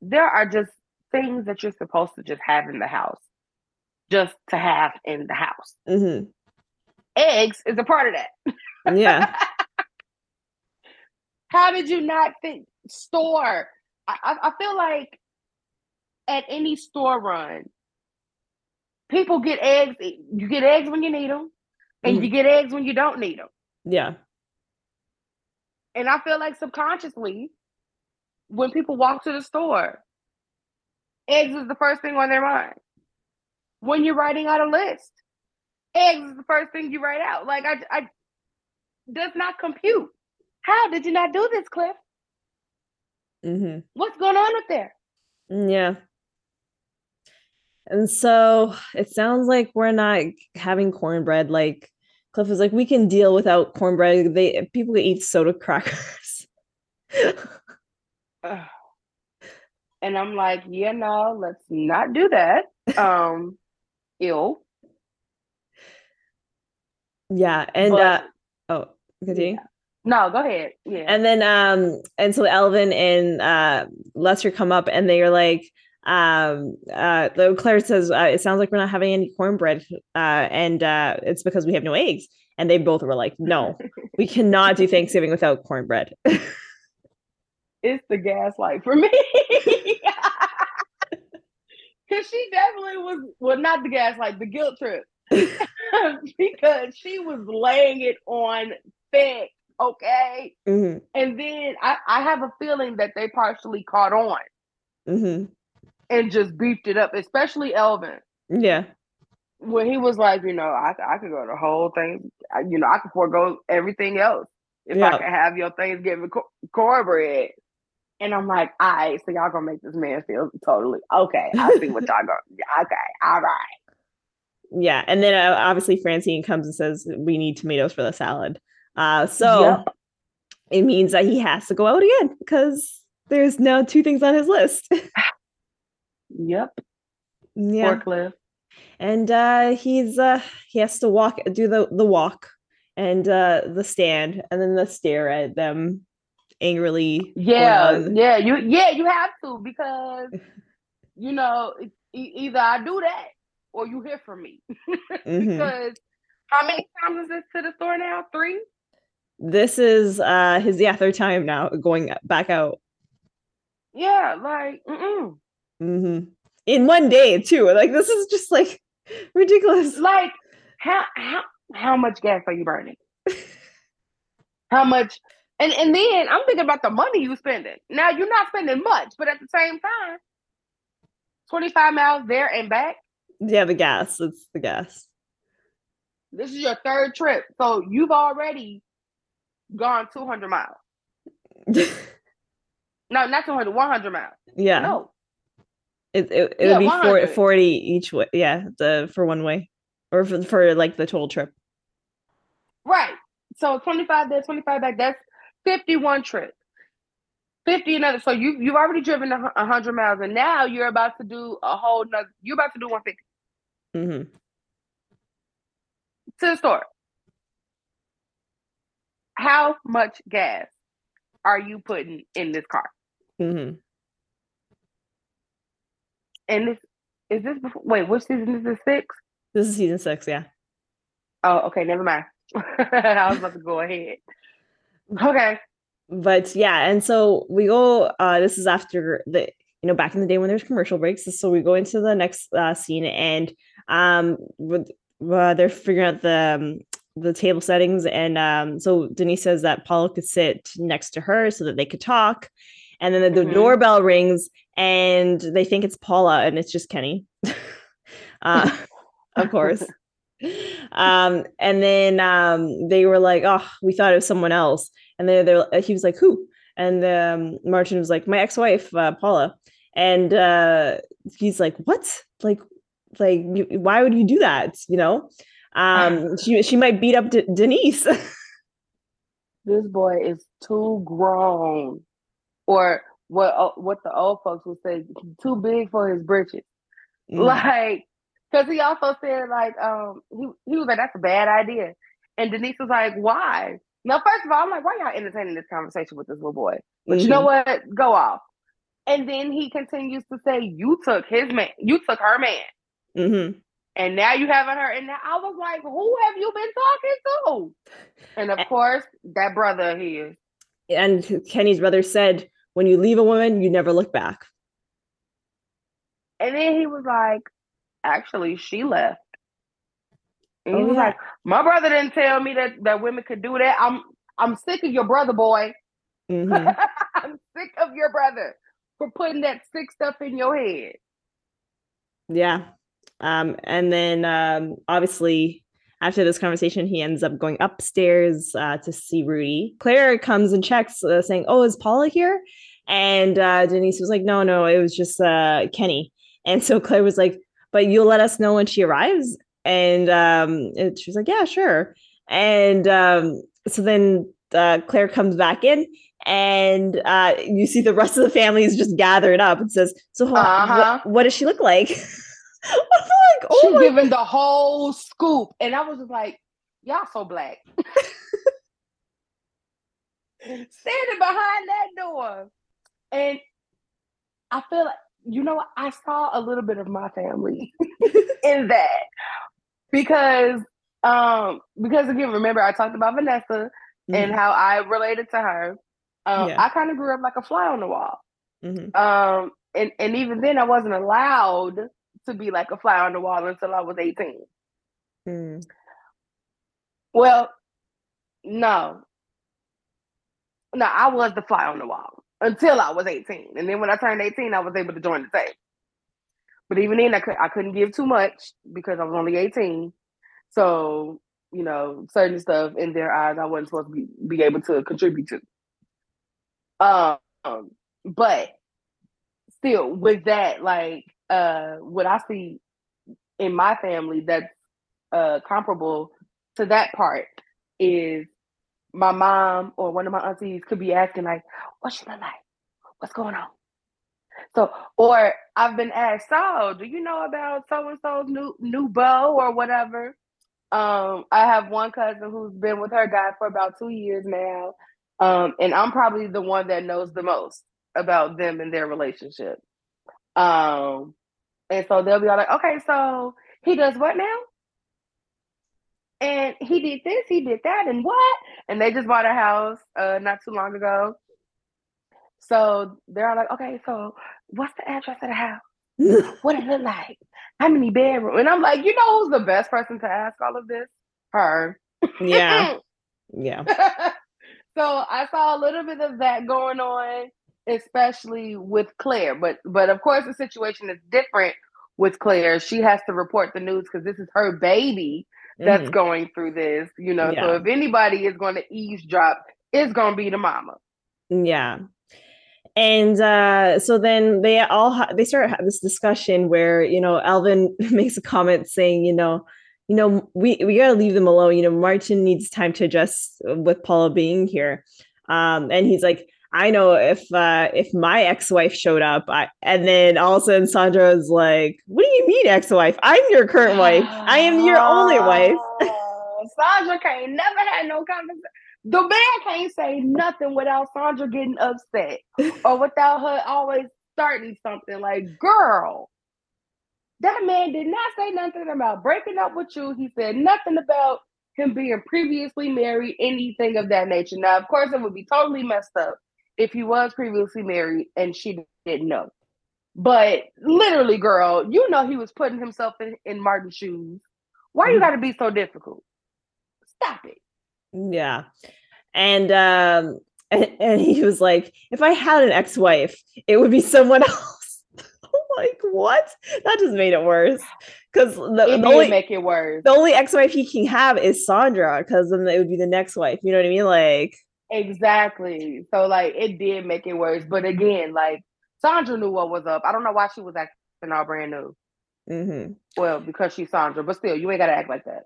there are just things that you're supposed to just have in the house just to have in the house mm-hmm. eggs is a part of
that yeah
how did you not think store I, I feel like at any store run, people get eggs. You get eggs when you need them, and mm. you get eggs when you don't need them.
Yeah.
And I feel like subconsciously, when people walk to the store, eggs is the first thing on their mind. When you're writing out a list, eggs is the first thing you write out. Like I, I does not compute. How did you not do this, Cliff? Mm-hmm. What's going on up there?
Yeah. And so it sounds like we're not having cornbread. Like Cliff is like, we can deal without cornbread. They people can eat soda crackers.
and I'm like, yeah, no, let's not do that. Um, ill.
Yeah, and but, uh, oh, continue.
Yeah. No, go ahead. Yeah.
And then um, and so Elvin and uh Lester come up and they are like, um uh though claire says uh, it sounds like we're not having any cornbread uh and uh it's because we have no eggs and they both were like no we cannot do thanksgiving without cornbread
it's the gaslight for me because she definitely was well not the gaslight the guilt trip because she was laying it on thick okay mm-hmm. and then I, I have a feeling that they partially caught on mm-hmm and just beefed it up, especially Elvin.
Yeah.
When he was like, you know, I, I could go the whole thing, I, you know, I could forego everything else if yeah. I could have your Thanksgiving co- cornbread. And I'm like, all right, so y'all gonna make this man feel totally okay. I see what y'all gonna Okay, all right.
Yeah, and then uh, obviously Francine comes and says we need tomatoes for the salad. Uh, so yep. it means that he has to go out again because there's now two things on his list.
Yep.
Yeah.
Cliff.
and uh he's uh he has to walk do the the walk and uh the stand and then the stare at them angrily
yeah yeah you yeah you have to because you know either i do that or you hear from me. Mm-hmm. because how many times is this to the store now? Three?
This is uh his yeah third time now going back out.
Yeah like mm
mm-hmm. in one day too. Like this is just like ridiculous.
Like how how how much gas are you burning? How much and and then i'm thinking about the money you're spending now you're not spending much but at the same time 25 miles there and back
yeah the gas it's the gas
this is your third trip so you've already gone 200 miles. no, not 200, 100 miles.
Yeah.
No.
It, it, it yeah, would be 40, each way. Yeah. The, for one way or for, for like the total trip.
Right. So 25 there, 25 back. That's 51 trips. 50 another. So you, you've already driven a 100 miles and now you're about to do a whole nother, you're about to do 150. Mm-hmm. To the store how much gas are you putting in this car? Mm-hmm. And this is this before, wait, what season is this six?
This is season six, yeah.
Oh, okay, never mind. I was about to go ahead. Okay.
But yeah, and so we go uh this is after the you know back in the day when there's commercial breaks. So we go into the next uh, scene and um with, uh, they're figuring out the um, the table settings and um, so denise says that paula could sit next to her so that they could talk and then the, the mm-hmm. doorbell rings and they think it's paula and it's just kenny uh, of course um, and then um, they were like oh we thought it was someone else. And then they he was like who? And um, martin was like my ex-wife uh, paula. And uh, he's like what? Like like why would you do that? You know? Um, she she might beat up Denise.
this boy is too grown, or what uh, what the old folks would say, too big for his britches. Mm. Like, because he also said like, um, he he was like, that's a bad idea, and Denise was like, why? Now, first of all, I'm like, why y'all entertaining this conversation with this little boy? But mm-hmm. you know mm-hmm. what? Go off. And then he continues to say, "You took his man. You took her man." Mm-hmm and now you haven't heard. And I was like, who have you been talking to? And of course, that brother here.
And Kenny's brother said, when you leave a woman, you never look back.
And then he was like, actually, she left. And he oh, was like, my brother didn't tell me that, that women could do that. I'm I'm sick of your brother, boy. Mm-hmm. I'm sick of your brother for putting that sick stuff in your head.
Yeah. Um, and then um, obviously after this conversation, he ends up going upstairs uh, to see Rudy. Claire comes and checks, uh, saying, "Oh, is Paula here?" And uh, Denise was like, "No, no, it was just uh, Kenny." And so Claire was like, "But you'll let us know when she arrives." And um, she was like, "Yeah, sure." And um, so then uh, Claire comes back in, and uh, you see the rest of the family is just gathered up and says, "So, uh-huh. what, what does she look like?"
like, oh she giving the whole scoop, and I was just like, y'all so black. Standing behind that door, and I feel like you know I saw a little bit of my family in that because um because again remember I talked about Vanessa mm-hmm. and how I related to her. Um, yeah. I kind of grew up like a fly on the wall. Mm-hmm. Um, and and even then I wasn't allowed to be like a fly on the wall until I was 18. Mm. Well, no. No, I was the fly on the wall until I was 18. And then when I turned 18, I was able to join the team. But even then, I, could, I couldn't give too much because I was only 18. So, you know, certain stuff in their eyes I wasn't supposed to be, be able to contribute to. Um, but still, with that, like, uh, what I see in my family that's uh, comparable to that part is my mom or one of my aunties could be asking like, "What's look like? What's going on?" So, or I've been asked, so do you know about so and so's new new beau or whatever? Um, I have one cousin who's been with her guy for about two years now. Um, and I'm probably the one that knows the most about them and their relationship. Um, and so they'll be all like, okay, so he does what now? And he did this, he did that, and what? And they just bought a house uh not too long ago. So they're all like, okay, so what's the address of the house? what it look like? How many bedrooms? And I'm like, you know who's the best person to ask all of this? Her.
Yeah. yeah.
so I saw a little bit of that going on, especially with Claire. But but of course the situation is different with Claire. She has to report the news because this is her baby that's mm-hmm. going through this, you know. Yeah. So if anybody is going to eavesdrop, it's going to be the mama.
Yeah and uh, so then they all ha- they start this discussion where you know Alvin makes a comment saying you know you know we we gotta leave them alone you know Martin needs time to adjust with Paula being here um, and he's like I know if uh, if my ex-wife showed up I, and then all of a sudden Sandra is like what do you mean ex-wife I'm your current wife I am your only wife
Sandra can't never had no conversation the man can't say nothing without Sandra getting upset or without her always starting something like, girl, that man did not say nothing about breaking up with you. He said nothing about him being previously married, anything of that nature. Now, of course, it would be totally messed up if he was previously married and she didn't know. But literally, girl, you know he was putting himself in, in Martin's shoes. Why you mm-hmm. gotta be so difficult? Stop it.
Yeah. And um and, and he was like, if I had an ex-wife, it would be someone else. like, what? That just made it worse. Because the,
it
the only
make it worse.
The only ex-wife he can have is Sandra, because then it would be the next wife. You know what I mean? Like
exactly. So like it did make it worse. But again, like Sandra knew what was up. I don't know why she was acting all brand new. Mm-hmm. Well, because she's Sandra, but still, you ain't gotta act like that.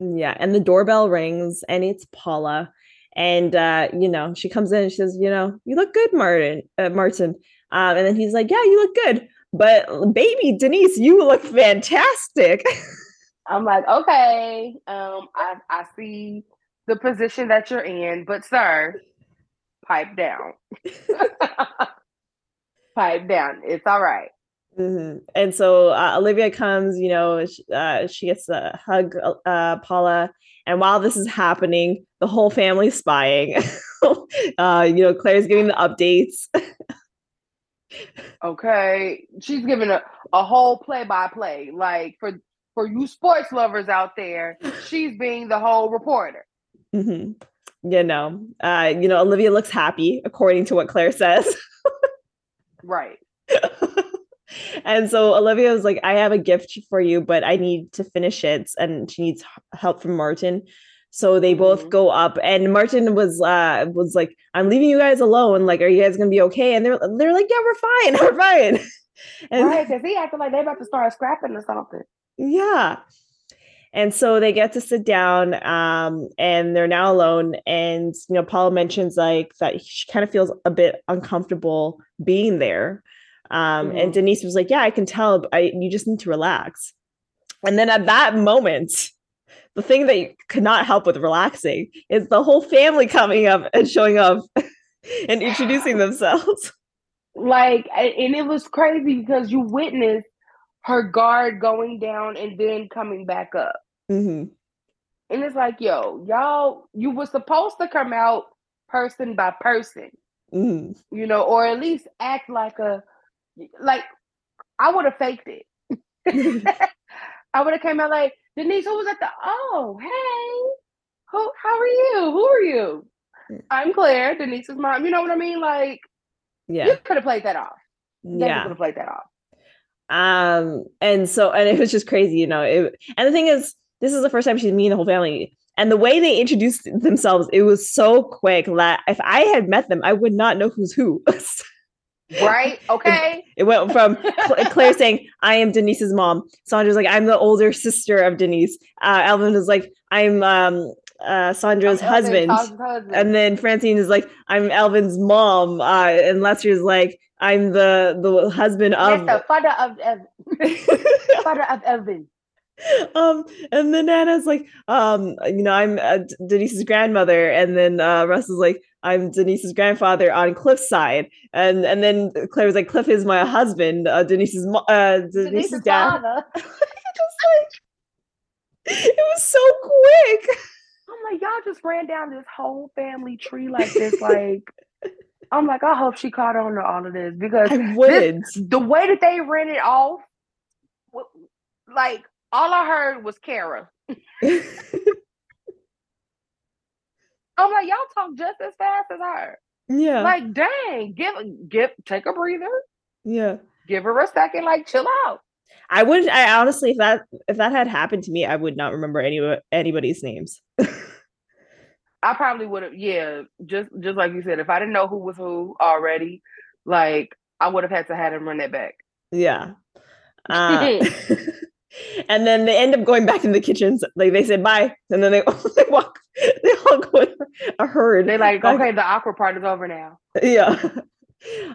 Yeah, and the doorbell rings and it's Paula. And uh, you know, she comes in and she says, you know, you look good, Martin. Uh, Martin. Um, and then he's like, Yeah, you look good. But baby Denise, you look fantastic.
I'm like, okay, um, I, I see the position that you're in, but sir, pipe down. pipe down. It's all right.
Mm-hmm. And so uh, Olivia comes, you know, uh, she gets a hug uh, Paula. And while this is happening, the whole family's spying. uh, you know, Claire's giving the updates.
okay. She's giving a, a whole play by play. Like for for you sports lovers out there, she's being the whole reporter.
Mm-hmm. You know, uh, you know, Olivia looks happy according to what Claire says.
right
and so Olivia was like, I have a gift for you, but I need to finish it. And she needs help from Martin. So they both mm-hmm. go up, and Martin was uh was like, "I'm leaving you guys alone. Like, are you guys gonna be okay?" And they're they're like, "Yeah, we're fine, we're fine."
and, right, because he acted like they about to start scrapping or something.
Yeah, and so they get to sit down, um, and they're now alone. And you know, Paula mentions like that she kind of feels a bit uncomfortable being there. Um, mm-hmm. And Denise was like, Yeah, I can tell. I, you just need to relax. And then at that moment, the thing that you could not help with relaxing is the whole family coming up and showing up and introducing themselves.
Like, and it was crazy because you witnessed her guard going down and then coming back up. Mm-hmm. And it's like, yo, y'all, you were supposed to come out person by person, mm-hmm. you know, or at least act like a like I would have faked it. I would have came out like Denise, who was at the oh hey, who how are you? Who are you? I'm Claire, Denise's mom. You know what I mean? Like, yeah, you could have played that off. Yeah, could have played that off.
Um, and so and it was just crazy, you know. It, and the thing is, this is the first time she's meeting the whole family. And the way they introduced themselves, it was so quick that if I had met them, I would not know who's who.
Right? Okay.
It, it went from Claire saying, I am Denise's mom. Sandra's like, I'm the older sister of Denise. Uh, Alvin is like, I'm um, uh, Sandra's husband. husband. And then Francine is like, I'm Alvin's mom. Uh, and Lester's like, I'm the the husband of
yes, the father of Evan. father of Evan.
Um, and then Nana's like, um, you know, I'm uh, Denise's grandmother, and then uh, Russ is like, I'm Denise's grandfather on Cliff's side, and and then Claire was like, Cliff is my husband, uh, Denise's uh, Denise's, Denise's dad. Just like, it was so quick.
I'm like, y'all just ran down this whole family tree like this, like. I'm like, I hope she caught on to all of this because
I would.
This, the way that they ran it off, like all I heard was Kara. I'm like, y'all talk just as fast as her.
Yeah.
Like, dang, give give take a breather.
Yeah.
Give her a second, like chill out.
I would I honestly if that if that had happened to me, I would not remember any anybody's names.
I probably would have, yeah, just just like you said, if I didn't know who was who already, like I would have had to had him run that back.
Yeah. Uh, and then they end up going back in the kitchens. Like they said bye, and then they, they walk. They all go in a herd.
They like okay, the awkward part is over now.
Yeah.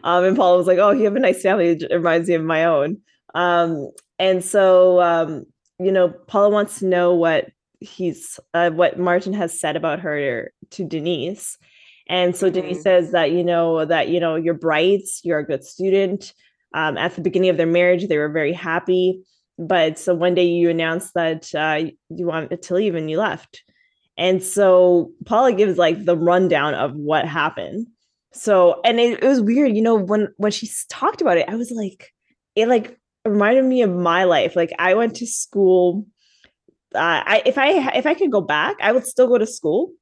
Um, and Paul was like, "Oh, you have a nice family. It reminds me of my own." Um, and so um, you know, Paula wants to know what he's uh, what Martin has said about her to Denise. And so mm-hmm. Denise says that you know that you know you're bright, you're a good student. Um, at the beginning of their marriage, they were very happy but so one day you announced that uh, you wanted to leave and you left and so paula gives like the rundown of what happened so and it, it was weird you know when when she talked about it i was like it like reminded me of my life like i went to school uh, I if I if I could go back, I would still go to school,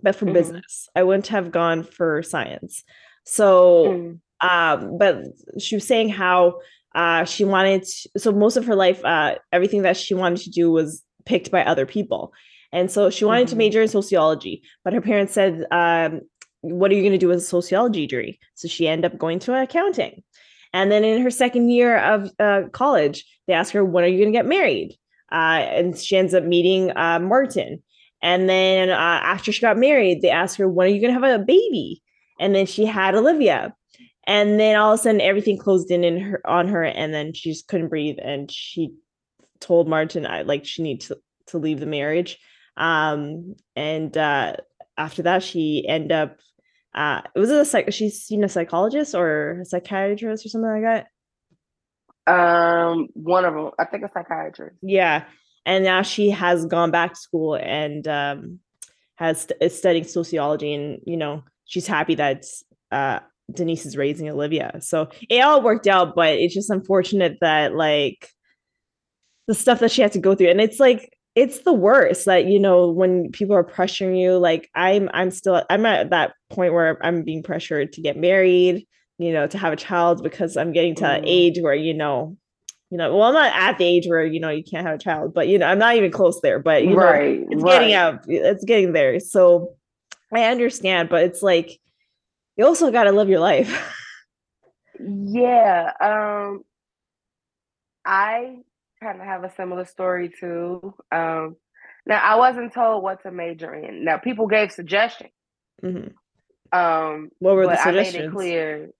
but for mm-hmm. business. I wouldn't have gone for science. So, mm. um, but she was saying how uh, she wanted to, so most of her life uh, everything that she wanted to do was picked by other people. And so she wanted mm-hmm. to major in sociology but her parents said um, what are you going to do with a sociology degree? So she ended up going to accounting. And then in her second year of uh, college they asked her when are you going to get married? Uh, and she ends up meeting uh, martin. And then uh, after she got married they asked her when are you going to have a baby? And then she had olivia and then all of a sudden everything closed in, in her on her and then she just couldn't breathe and she told martin i like she needs to, to leave the marriage. Um and uh after that she ended up uh was it a psych she's seen a psychologist or a psychiatrist or something like that?
Um one of them i think a psychiatrist.
Yeah. And now she has gone back to school and um has is studying sociology and you know she's happy that uh Denise is raising Olivia. So it all worked out, but it's just unfortunate that like the stuff that she had to go through. And it's like it's the worst that you know when people are pressuring you like i'm i'm still i'm at that point where i'm being pressured to get married you know to have a child because i'm getting to mm. age where you know you know well i'm not at the age where you know you can't have a child but you know i'm not even close there but you right, know it's right. getting out it's getting there so i understand but it's like you also got to live your life.
yeah. Um, I kind of have a similar story too. Um, now I wasn't told what to major in. Now people gave suggestions. Mm-hmm. Um,
what were the suggestions?
I made it clear.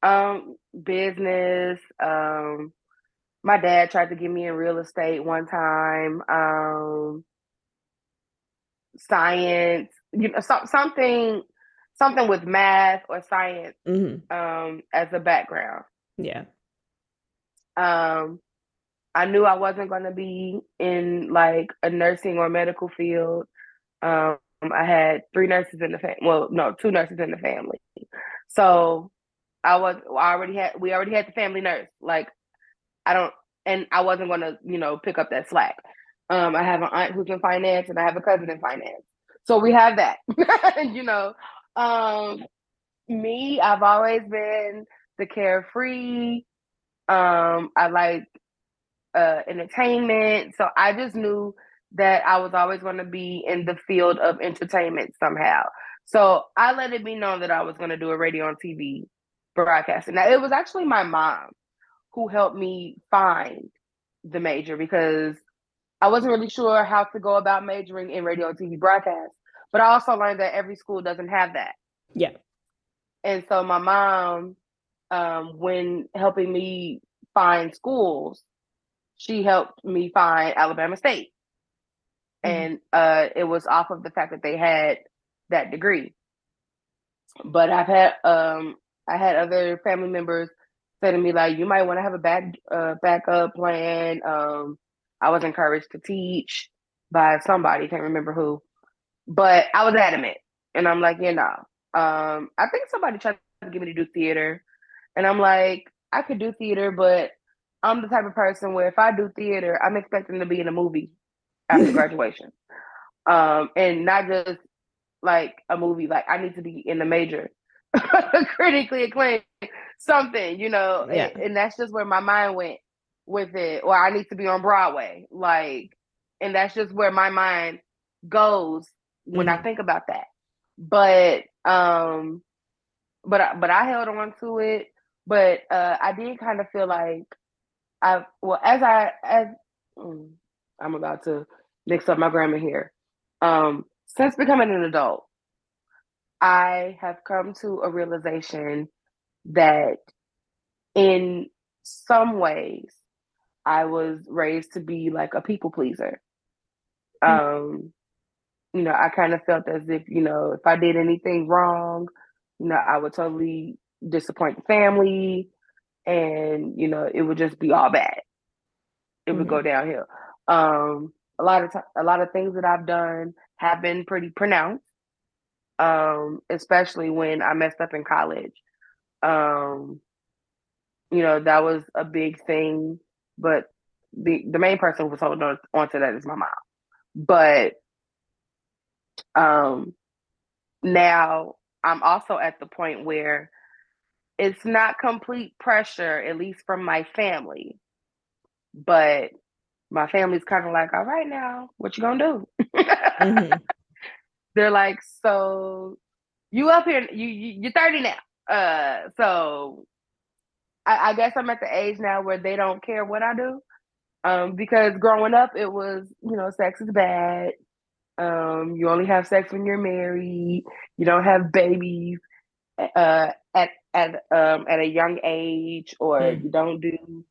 Um, business. Um, my dad tried to get me in real estate one time. Um, science. You know, so, something something with math or science mm-hmm. um, as a background.
Yeah.
Um, I knew I wasn't going to be in like a nursing or medical field. Um, I had three nurses in the family. Well, no, two nurses in the family. So I was. I already had. We already had the family nurse. Like I don't, and I wasn't going to, you know, pick up that slack. Um, I have an aunt who's in finance, and I have a cousin in finance. So we have that. you know, um, me, I've always been the carefree. Um, I like uh, entertainment, so I just knew that I was always going to be in the field of entertainment somehow. So I let it be known that I was going to do a radio and TV broadcasting. Now it was actually my mom who helped me find the major because I wasn't really sure how to go about majoring in radio and TV broadcast. But I also learned that every school doesn't have that.
Yeah.
And so my mom um, when helping me find schools, she helped me find Alabama State. Mm-hmm. And uh, it was off of the fact that they had that degree. But I've had um, I had other family members say to me like, "You might want to have a back uh, backup plan." Um, I was encouraged to teach by somebody, can't remember who, but I was adamant, and I'm like, "Yeah, no." Um, I think somebody tried to get me to do theater, and I'm like, I could do theater, but I'm the type of person where if I do theater, I'm expecting to be in a movie after graduation. Um, and not just like a movie, like I need to be in the major, critically acclaimed something, you know. Yeah. And, and that's just where my mind went with it. Or I need to be on Broadway. Like, and that's just where my mind goes when mm-hmm. I think about that. But um but but I held on to it. But uh I did kind of feel like I well as I as mm, I'm about to mix up my grammar here. Um, since becoming an adult, I have come to a realization that in some ways I was raised to be like a people pleaser. Mm-hmm. Um, you know, I kind of felt as if, you know, if I did anything wrong, you know, I would totally disappoint the family and, you know, it would just be all bad. It mm-hmm. would go mm-hmm. downhill. Um, a lot of t- a lot of things that I've done have been pretty pronounced. Um, especially when I messed up in college. Um, you know, that was a big thing, but the the main person who was holding on, on to that is my mom. But um now I'm also at the point where it's not complete pressure, at least from my family, but my family's kind of like, all right now, what you gonna do? mm-hmm. They're like, so you up here, you, you you're 30 now. Uh so I, I guess I'm at the age now where they don't care what I do. Um, because growing up it was, you know, sex is bad. Um, you only have sex when you're married, you don't have babies uh at at um at a young age, or mm. you don't do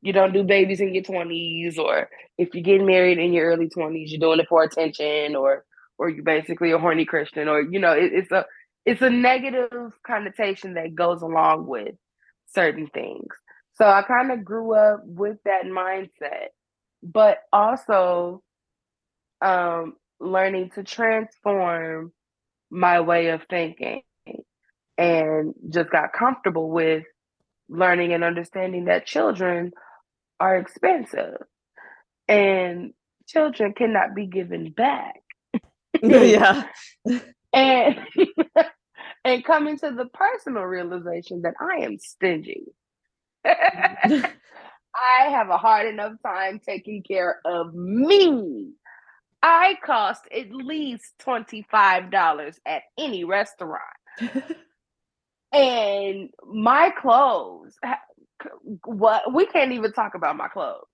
you don't do babies in your 20s or if you get married in your early 20s you're doing it for attention or or you're basically a horny christian or you know it, it's a it's a negative connotation that goes along with certain things. So i kind of grew up with that mindset. But also um learning to transform my way of thinking and just got comfortable with learning and understanding that children are expensive and children cannot be given back.
yeah.
and and coming to the personal realization that I am stingy. I have a hard enough time taking care of me. I cost at least $25 at any restaurant. and my clothes what we can't even talk about my clothes.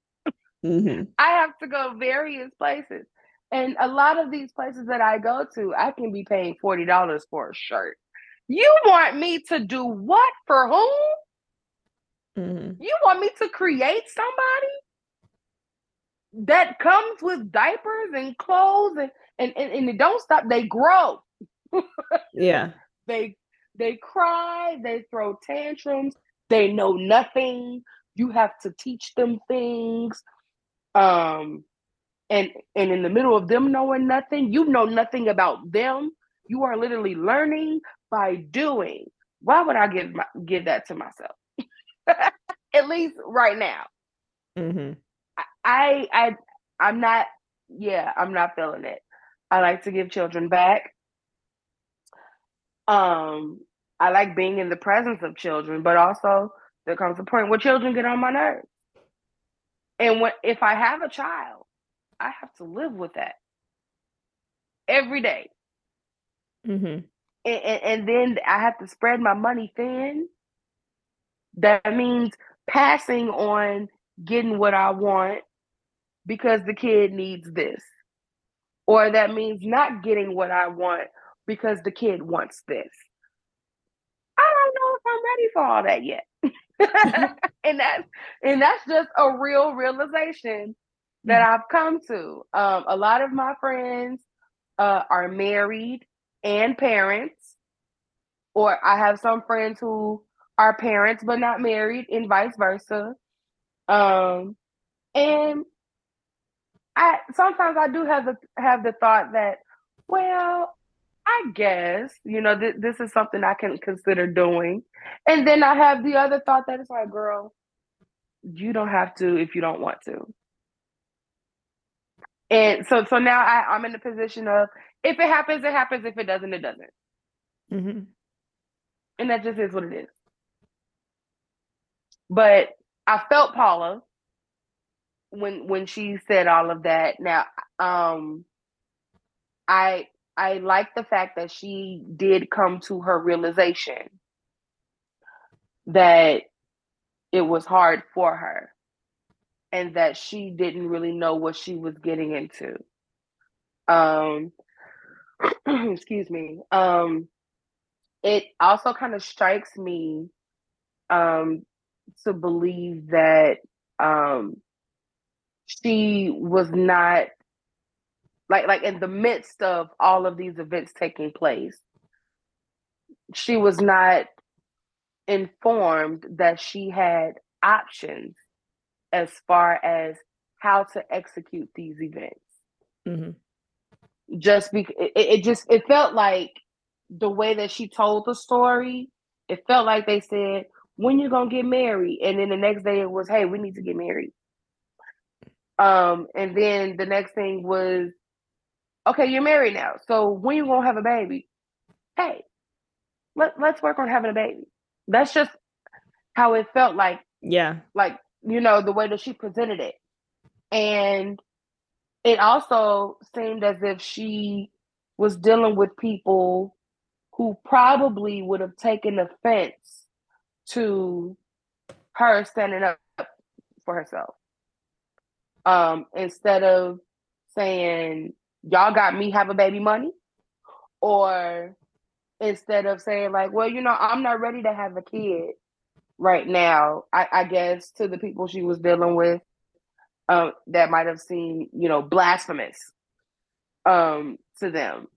Mm-hmm. I have to go various places. And a lot of these places that I go to, I can be paying $40 for a shirt. You want me to do what for whom? Mm-hmm. You want me to create somebody that comes with diapers and clothes and, and, and, and it don't stop, they grow.
yeah.
They they cry, they throw tantrums, they know nothing. You have to teach them things. Um, and and in the middle of them knowing nothing, you know nothing about them. You are literally learning by doing. Why would I give my, give that to myself? At least right now. Mm-hmm. I I I'm not. Yeah, I'm not feeling it. I like to give children back. Um, I like being in the presence of children, but also there comes a point where children get on my nerves. And when if I have a child, I have to live with that every day. Mm-hmm. And, and, and then I have to spread my money thin. That means passing on getting what I want because the kid needs this. Or that means not getting what I want because the kid wants this I don't know if I'm ready for all that yet. and that's and that's just a real realization that mm. I've come to. Um, a lot of my friends uh, are married and parents, or I have some friends who are parents but not married, and vice versa. Um, and I sometimes I do have the have the thought that, well, I guess you know th- this is something I can consider doing, and then I have the other thought that it's like, girl, you don't have to if you don't want to. And so, so now I, I'm in the position of if it happens, it happens. If it doesn't, it doesn't. Mm-hmm. And that just is what it is. But I felt Paula when when she said all of that. Now, um, I I like the fact that she did come to her realization that it was hard for her and that she didn't really know what she was getting into. Um excuse me. Um it also kind of strikes me um to believe that um she was not like like in the midst of all of these events taking place she was not informed that she had options as far as how to execute these events. Mm-hmm. just because it, it just it felt like the way that she told the story it felt like they said when you're gonna get married? And then the next day it was hey we need to get married um and then the next thing was okay, you're married now. So when you gonna have a baby? Hey, let, let's work on having a baby. That's just how it felt like.
Yeah.
Like, you know, the way that she presented it. And it also seemed as if she was dealing with people who probably would have taken offense to her standing up for herself. Um, instead of saying, y'all got me have a baby money or instead of saying like well you know i'm not ready to have a kid right now i, I guess to the people she was dealing with um, that might have seemed you know blasphemous um, to them.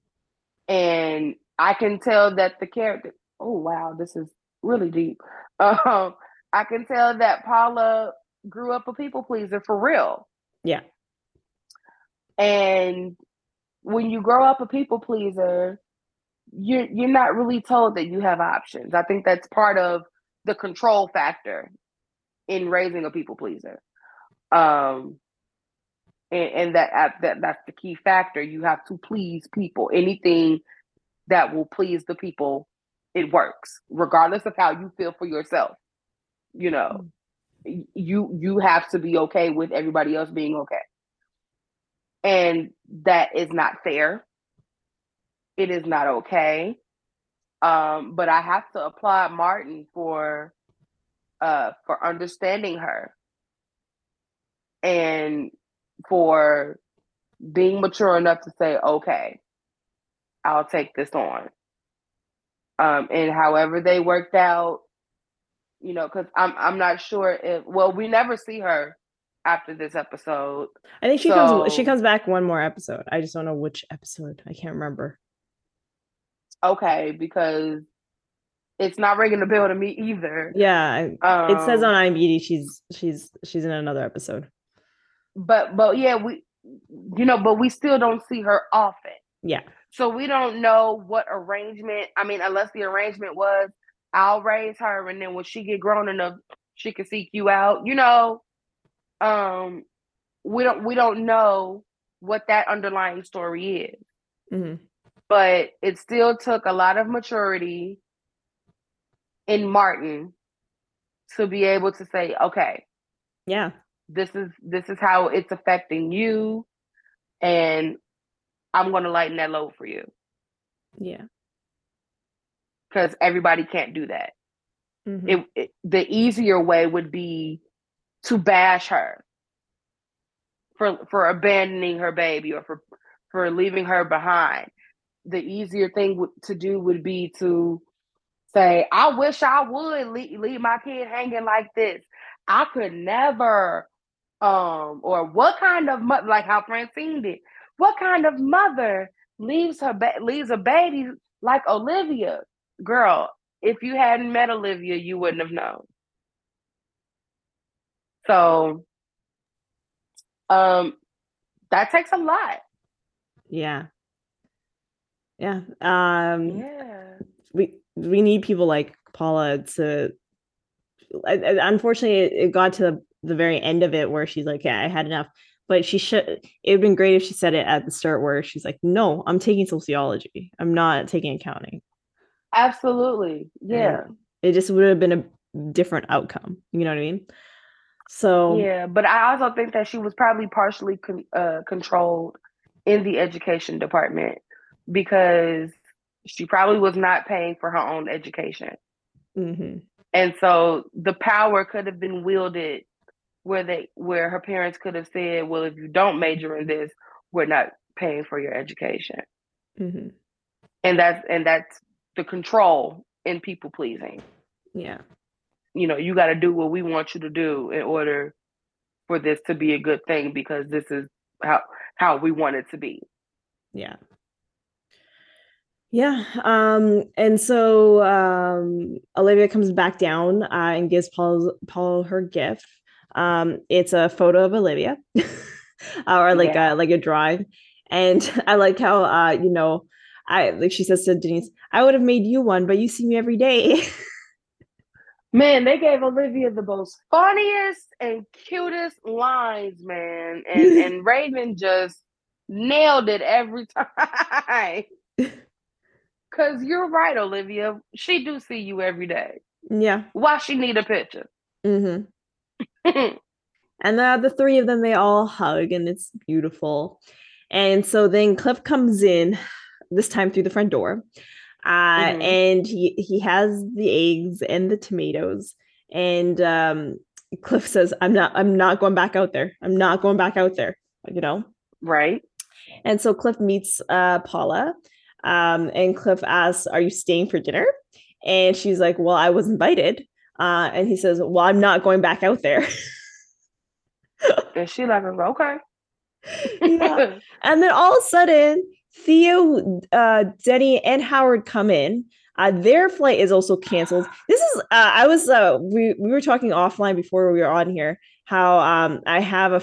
And i can tell that the character oh wow this is really deep. Um, i can tell that paula grew up a people pleaser for real
yeah
and when you grow up a people pleaser, you're you're not really told that you have options. I think that's part of the control factor in raising a people pleaser. Um and, and that that that's the key factor. You have to please people. Anything that will please the people, it works, regardless of how you feel for yourself. You know, mm. You you have to be okay with everybody else being okay. And that is not fair. It is not okay. Um, but I have to applaud Martin for uh for understanding her and for being mature enough to say, okay, I'll take this on. Um, and however they worked out, you know, because I'm I'm not sure if well, we never see her after this episode.
I think she so, comes she comes back one more episode. I just don't know which episode. I can't remember.
Okay, because it's not ringing the bell to me either.
Yeah, um, it says on um, IMDb she's she's she's in another episode.
But but yeah, we you know, but we still don't see her often.
Yeah.
So we don't know what arrangement. I mean, unless the arrangement was I'll raise her and then when she get grown enough, she can seek you out. You know, um we don't we don't know what that underlying story is mm-hmm. but it still took a lot of maturity in martin to be able to say okay
yeah
this is this is how it's affecting you and i'm going to lighten that load for you
yeah
because everybody can't do that mm-hmm. it, it, the easier way would be to bash her for for abandoning her baby or for for leaving her behind. The easier thing to do would be to say, I wish I would leave, leave my kid hanging like this. I could never. Um, or what kind of mother, like how Francine did, what kind of mother leaves her ba- leaves a baby like Olivia? Girl, if you hadn't met Olivia, you wouldn't have known. So um that takes a lot.
Yeah. Yeah. Um
yeah.
We we need people like Paula to unfortunately it got to the, the very end of it where she's like, Yeah, I had enough. But she should it would have been great if she said it at the start where she's like, No, I'm taking sociology. I'm not taking accounting.
Absolutely. Yeah. And
it just would have been a different outcome. You know what I mean? So
yeah, but I also think that she was probably partially con- uh, controlled in the education department because she probably was not paying for her own education,
mm-hmm.
and so the power could have been wielded where they where her parents could have said, "Well, if you don't major in this, we're not paying for your education,"
mm-hmm.
and that's and that's the control in people pleasing.
Yeah
you know, you got to do what we want you to do in order for this to be a good thing because this is how how we want it to be.
Yeah. Yeah. Um, and so um, Olivia comes back down uh, and gives Paul Paul her gift. Um, it's a photo of Olivia, or like yeah. a like a drawing. And I like how uh, you know, I like she says to Denise, I would have made you one, but you see me every day.
Man, they gave Olivia the most funniest and cutest lines, man. And and Raven just nailed it every time. Cause you're right, Olivia. She do see you every day.
Yeah.
Why she need a picture?
Mm-hmm. and uh, the three of them, they all hug, and it's beautiful. And so then Cliff comes in, this time through the front door, uh, mm-hmm. and he he has the eggs and the tomatoes and um, cliff says i'm not i'm not going back out there. I'm not going back out there you know?
Right.
And so cliff meets uh, paula um, and cliff asks are you staying for dinner? And she's like well i was invited uh, and he says well i'm not going back out there.
And she like okay.
Yeah. and then all of a sudden Theo, uh, Denny, and Howard come in. Uh, their flight is also canceled. This is uh, I was uh, we we were talking offline before we were on here how um I have a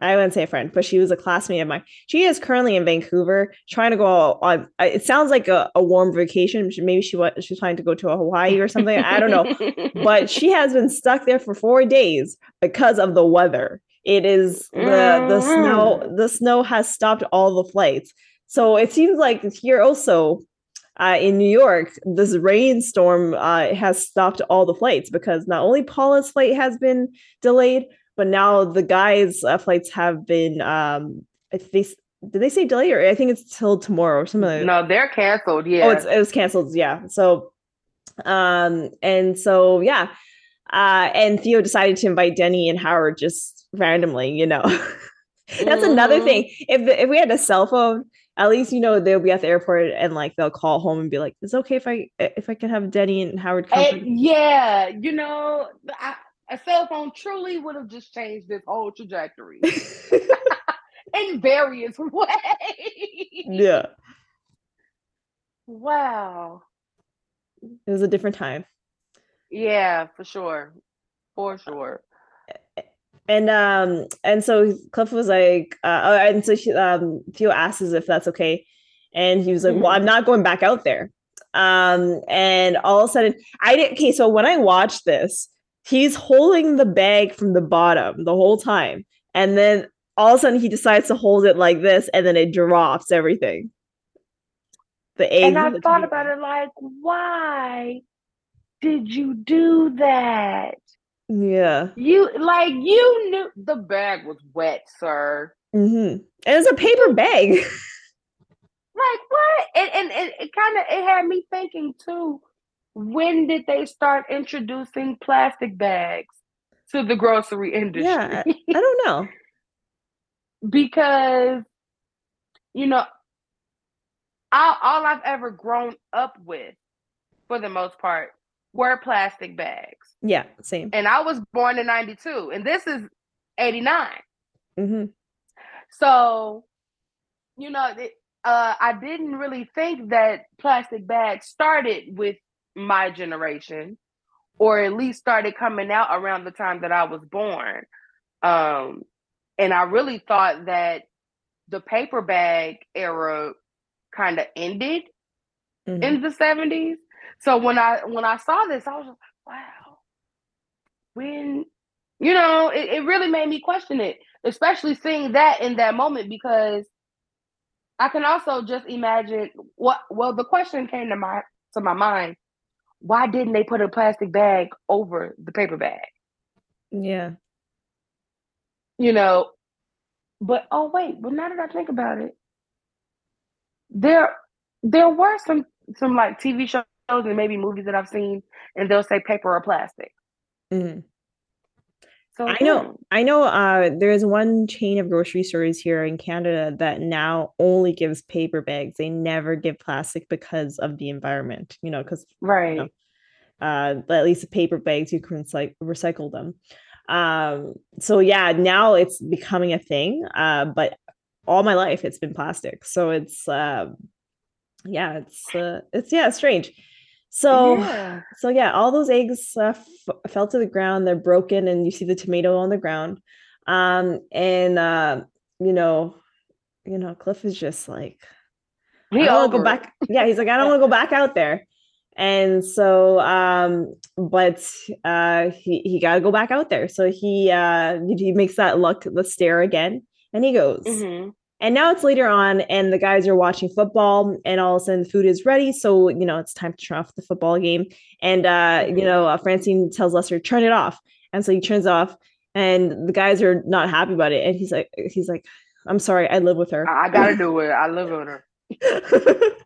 I wouldn't say a friend, but she was a classmate of mine. She is currently in Vancouver, trying to go on. It sounds like a, a warm vacation. Maybe she was she's trying to go to a Hawaii or something. I don't know, but she has been stuck there for four days because of the weather. It is the the snow. Mm-hmm. The snow has stopped all the flights. So it seems like here also uh, in New York, this rainstorm uh, has stopped all the flights because not only Paula's flight has been delayed, but now the guys' uh, flights have been. Um, they did they say delayed or I think it's till tomorrow or something. Like
no, they're canceled. Yeah.
Oh, it's, it was canceled. Yeah. So, um, and so yeah, uh, and Theo decided to invite Denny and Howard just randomly. You know, that's mm-hmm. another thing. If the, if we had a cell phone at least you know they'll be at the airport and like they'll call home and be like, "It's okay if I eh, if I can have Denny and Howard come."
And, yeah, you know, I, a cell phone truly would have just changed this whole trajectory in various ways.
Yeah.
Wow.
It was a different time.
Yeah, for sure. For sure
and um and so cliff was like uh oh, and so she, um theo asks if that's okay. And he was like mm-hmm. well i'm not going back out there. Um and all of a sudden i didn't okay so when i watched this he's holding the bag from the bottom the whole time. And then all of a sudden he decides to hold it like this and then it drops everything.
The egg and i thought about it like why did you do that
yeah.
You like you knew the bag was wet, sir.
Mm-hmm. And it's a paper bag.
like what? And and, and it kind of it had me thinking too. When did they start introducing plastic bags to the grocery industry?
Yeah, I, I don't know.
because you know, all, all I've ever grown up with for the most part, were plastic bags.
Yeah, same.
And I was born in 92, and this is 89.
Mm-hmm.
So, you know, it, uh, I didn't really think that plastic bags started with my generation, or at least started coming out around the time that I was born. Um, and I really thought that the paper bag era kind of ended mm-hmm. in the 70s. So when I when I saw this, I was like, wow. When you know, it, it really made me question it, especially seeing that in that moment because I can also just imagine what well the question came to my to my mind. Why didn't they put a plastic bag over the paper bag?
Yeah.
You know, but oh wait, but now that I think about it, there there were some some like TV shows and maybe movies that I've seen, and they'll say paper or plastic.
Mm-hmm. So I know, I know. Uh, there's one chain of grocery stores here in Canada that now only gives paper bags. They never give plastic because of the environment. You know, because
right.
You know, uh, at least the paper bags you can like recycle them. Um, so yeah, now it's becoming a thing. Uh, but all my life it's been plastic. So it's uh, yeah, it's uh, it's yeah, strange. So, yeah. so yeah, all those eggs uh, f- fell to the ground. They're broken, and you see the tomato on the ground. Um, and uh, you know, you know, Cliff is just like, I don't go back. Yeah, he's like, I don't want to go back out there. And so, um, but uh, he he got to go back out there. So he uh, he makes that look, the stare again, and he goes. Mm-hmm. And now it's later on, and the guys are watching football, and all of a sudden the food is ready. So, you know, it's time to turn off the football game. And, uh, you know, uh, Francine tells Lester, turn it off. And so he turns off, and the guys are not happy about it. And he's like, he's like, I'm sorry, I live with her.
I gotta do it. I live with her.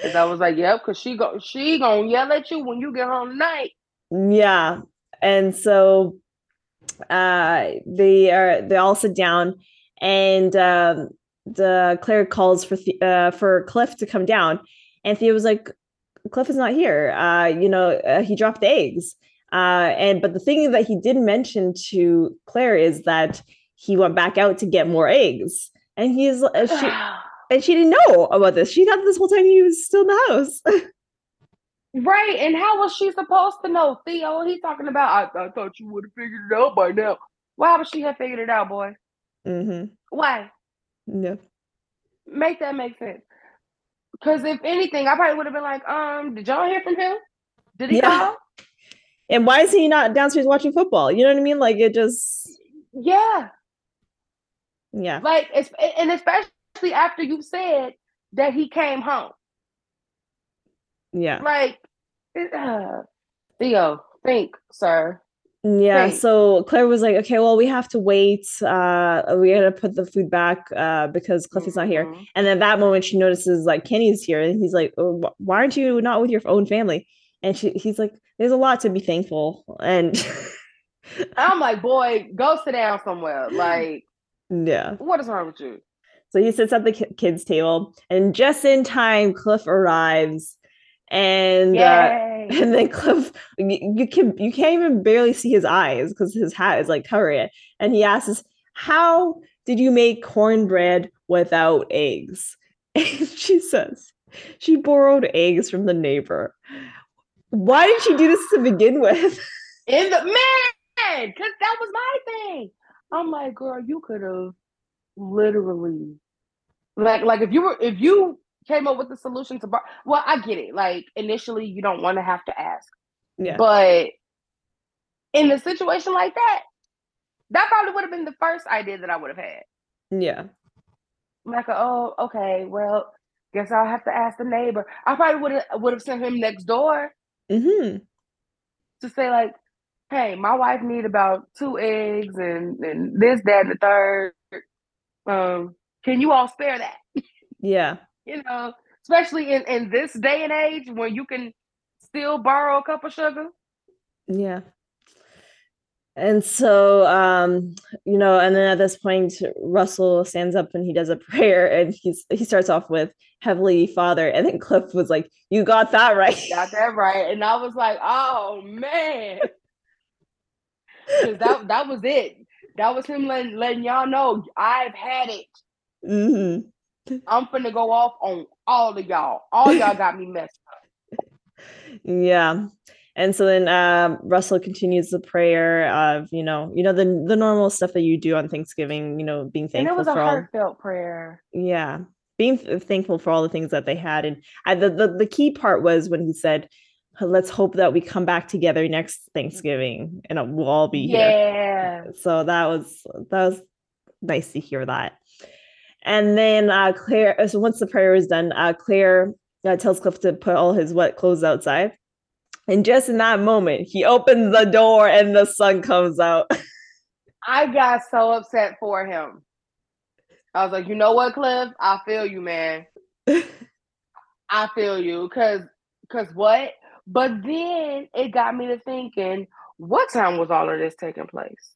Cause I was like, yep, cause she go she gonna yell at you when you get home tonight.
Yeah. And so uh they are they all sit down and um, the Claire calls for uh, for Cliff to come down, and Theo was like, "Cliff is not here. Uh, you know, uh, he dropped the eggs." Uh, and but the thing that he didn't mention to Claire is that he went back out to get more eggs, and he's uh, she and she didn't know about this. She thought this whole time he was still in the house.
right, and how was she supposed to know, Theo? He's talking about. I, I thought you would have figured it out by now. Why would she have figured it out, boy?
Mm-hmm.
Why?
Yeah.
Make that make sense. Because if anything, I probably would have been like, um, did y'all hear from him? Did he yeah. call?
And why is he not downstairs watching football? You know what I mean? Like it just
Yeah.
Yeah.
Like it's and especially after you said that he came home.
Yeah.
Like uh, Theo, think, sir.
Yeah, right. so Claire was like, "Okay, well, we have to wait. Uh, we got to put the food back uh, because Cliff is not here." Mm-hmm. And then that moment, she notices like Kenny's here, and he's like, oh, "Why aren't you not with your own family?" And she, he's like, "There's a lot to be thankful." And
I'm like, "Boy, go sit down somewhere." Like,
yeah,
what is wrong with you?
So he sits at the kids' table, and just in time, Cliff arrives and uh, and then Cliff, you, you, can you can't even barely see his eyes because his hat is like covering it. And he asks, "How did you make cornbread without eggs?" And she says, "She borrowed eggs from the neighbor." Why did she do this to begin with?
In the man, because that was my thing. I'm like, girl, you could have literally, like, like if you were if you came up with the solution to bar. Well, I get it. Like initially, you don't want to have to ask.
Yeah.
But in a situation like that, that probably would have been the first idea that I would have had.
Yeah.
Like, oh, okay, well, guess I'll have to ask the neighbor. I probably would have would have sent him next door
mm-hmm.
to say like, hey, my wife need about two eggs and and this, that, and the third. Um, can you all spare that?
Yeah
you know, especially in, in this day and age when you can still borrow a cup of sugar.
Yeah. and so um you know and then at this point russell stands up and he does a prayer and he's he starts off with heavenly father and then cliff was like you got that right
got that right and i was like oh man because that, that was it that was him letting, letting y'all know i've had it mm-hmm. i'm finna go off on all of y'all all y'all got me messed up
yeah and so then uh, Russell continues the prayer of you know you know the the normal stuff that you do on Thanksgiving. You know, being thankful.
And it was a heartfelt all, prayer.
Yeah, being thankful for all the things that they had, and I, the, the the key part was when he said, "Let's hope that we come back together next Thanksgiving, and we'll all be
here." Yeah.
So that was that was nice to hear that. And then uh, Claire, so once the prayer was done, uh, Claire uh, tells Cliff to put all his wet clothes outside. And just in that moment, he opens the door and the sun comes out.
I got so upset for him. I was like, you know what, Cliff? I feel you, man. I feel you. Cause cause what? But then it got me to thinking, what time was all of this taking place?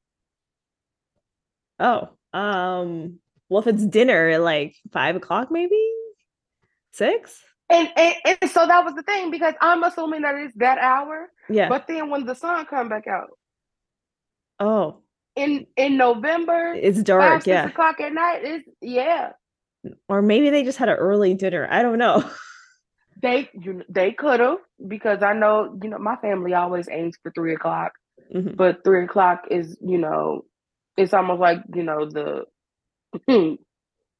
Oh, um, well, if it's dinner like five o'clock, maybe six.
And, and, and so that was the thing because I'm assuming that it's that hour.
Yeah.
But then when the sun come back out.
Oh.
In in November.
It's dark. Five, yeah.
o'clock at night. It's yeah.
Or maybe they just had an early dinner. I don't know.
They you they could have because I know you know my family always aims for three o'clock, mm-hmm. but three o'clock is you know it's almost like you know the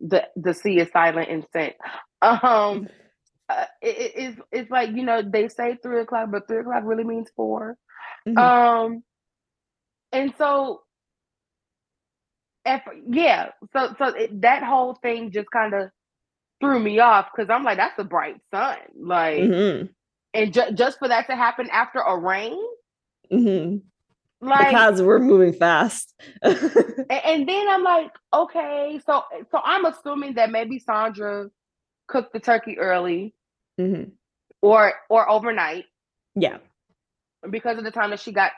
the the sea is silent and sent. Um, uh, it, it's it's like you know they say three o'clock, but three o'clock really means 4 mm-hmm. Um, and so, if, yeah, so so it, that whole thing just kind of threw me off because I'm like, that's a bright sun, like, mm-hmm. and ju- just for that to happen after a rain.
Mm-hmm. Like, clouds were moving fast.
and, and then I'm like, okay, so so I'm assuming that maybe Sandra cooked the turkey early mm-hmm. or or overnight.
Yeah.
Because of the time that she got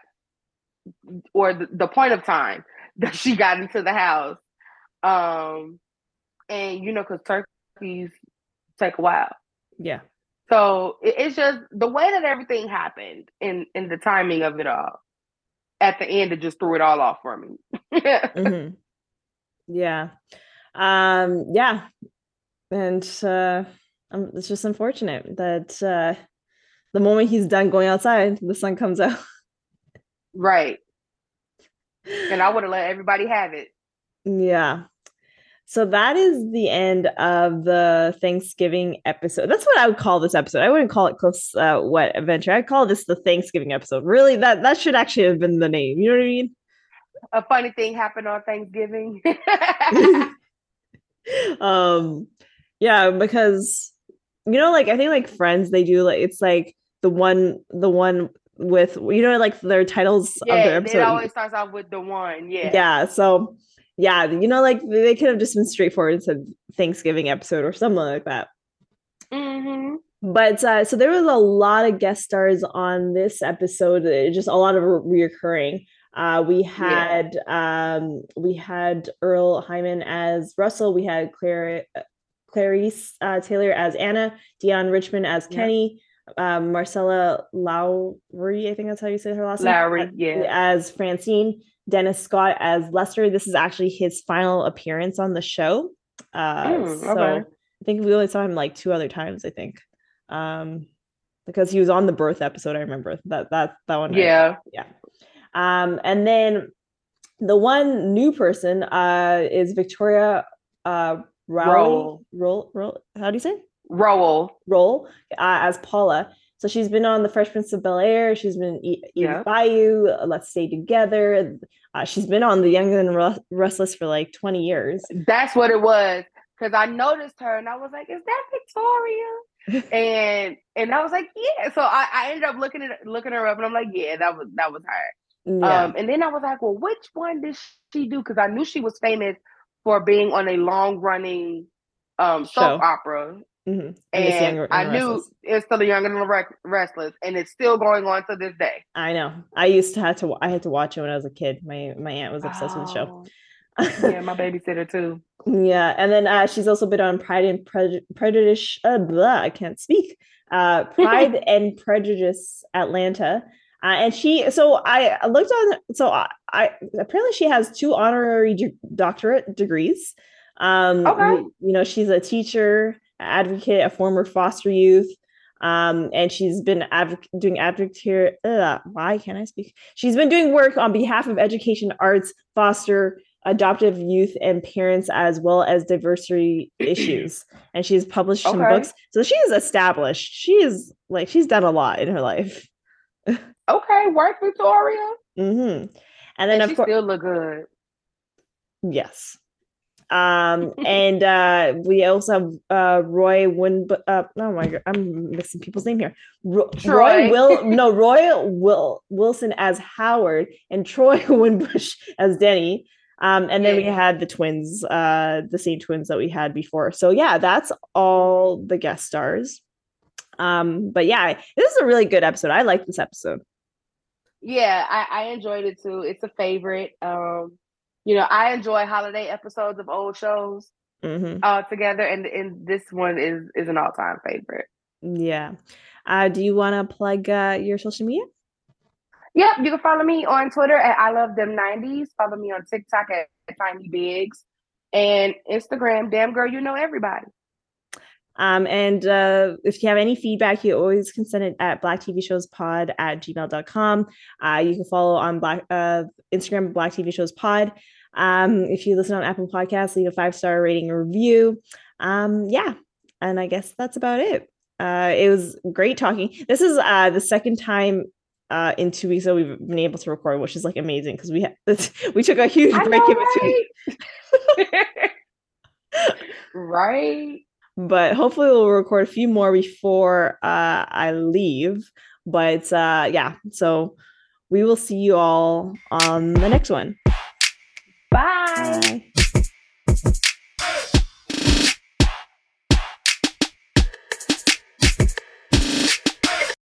or the, the point of time that she got into the house. Um and you know, because turkeys take a while.
Yeah.
So it, it's just the way that everything happened in in the timing of it all. At the end, it just threw it all off for me.
mm-hmm. Yeah. Um, yeah and uh, um, it's just unfortunate that uh, the moment he's done going outside, the sun comes out.
right. And I would have let everybody have it.
Yeah. So that is the end of the Thanksgiving episode. That's what I would call this episode. I wouldn't call it close uh, wet adventure. I'd call this the Thanksgiving episode. Really, that that should actually have been the name. You know what I mean?
A funny thing happened on Thanksgiving.
um yeah, because you know, like I think like Friends, they do like it's like the one the one with you know like their titles
yeah, of their episode. It always starts off with the one, yeah.
Yeah. So yeah, you know, like they could have just been straightforward and said Thanksgiving episode or something like that.
Mm-hmm.
But uh, so there was a lot of guest stars on this episode, uh, just a lot of re- reoccurring. Uh, we had yeah. um, we had Earle Hyman as Russell. We had Claire Clarice uh, Taylor as Anna, Deon Richmond as Kenny, um, Marcella Lowry, I think that's how you say her last
name. Lowry, yeah.
As Francine, Dennis Scott as Lester. This is actually his final appearance on the show. Uh, mm, so okay. I think we only saw him like two other times, I think. Um, because he was on the birth episode, I remember that that that one.
Yeah.
I, yeah. Um, and then the one new person uh is Victoria uh Rowell, Roll, roll, how do you say?
Rowell.
Roll uh, as Paula. So she's been on The Fresh Prince of Bel Air. She's been Eat, yeah. Bayou, Let's Stay Together. Uh, she's been on The Young and Restless for like 20 years.
That's what it was. Because I noticed her and I was like, is that Victoria? and and I was like, yeah. So I, I ended up looking at looking her up and I'm like, yeah, that was that was her. Yeah. Um, and then I was like, well, which one did she do? Because I knew she was famous for being on a long running um, soap opera. Mm-hmm. And, and I knew it's still the Young and the Restless, and it's still going on to this day.
I know. I used to have to. I had to watch it when I was a kid. My my aunt was obsessed oh. with the show.
Oh. yeah, my babysitter too.
Yeah, and then uh, she's also been on Pride and Prejudice. Uh, blah, I can't speak. Uh, Pride and Prejudice Atlanta. Uh, and she, so I looked on, so I, I apparently she has two honorary d- doctorate degrees. Um, okay. you, you know, she's a teacher advocate, a former foster youth. Um, and she's been adv- doing advocate. Here. Uh, why can't I speak? She's been doing work on behalf of education, arts, foster, adoptive youth, and parents, as well as diversity issues. And she's published okay. some books. So she is established. She is like she's done a lot in her life.
okay, work, Victoria.
Mm-hmm. And then
and
of course,
still look good.
Yes. Um, and uh, we also have uh, Roy Win. Uh, oh my god, I'm mixing people's name here. Ro- Roy Will no Roy Will Wilson as Howard and Troy Winbush as Denny. Um, and then we had the twins, uh, the same twins that we had before. So yeah, that's all the guest stars. Um, but yeah, this is a really good episode. I like this episode.
Yeah, I, I enjoyed it too. It's a favorite. Um, you know, I enjoy holiday episodes of old shows mm-hmm. uh, together, and and this one is is an all time favorite.
Yeah. Uh, do you want to plug uh, your social media?
Yep, you can follow me on Twitter at I love them 90s. Follow me on TikTok at, at Tiny Biggs and Instagram, damn girl, you know everybody.
Um, and uh, if you have any feedback, you always can send it at black TV shows pod at gmail.com. Uh, you can follow on black uh, Instagram, black TV shows pod. Um, if you listen on Apple Podcasts, leave a five star rating or review. Um, yeah, and I guess that's about it. Uh, it was great talking. This is uh, the second time uh, in two weeks that we've been able to record, which is like amazing because we had we took a huge break know, in
between. right.
But hopefully we'll record a few more before uh, I leave. But uh, yeah, so we will see you all on the next one.
Bye. Bye.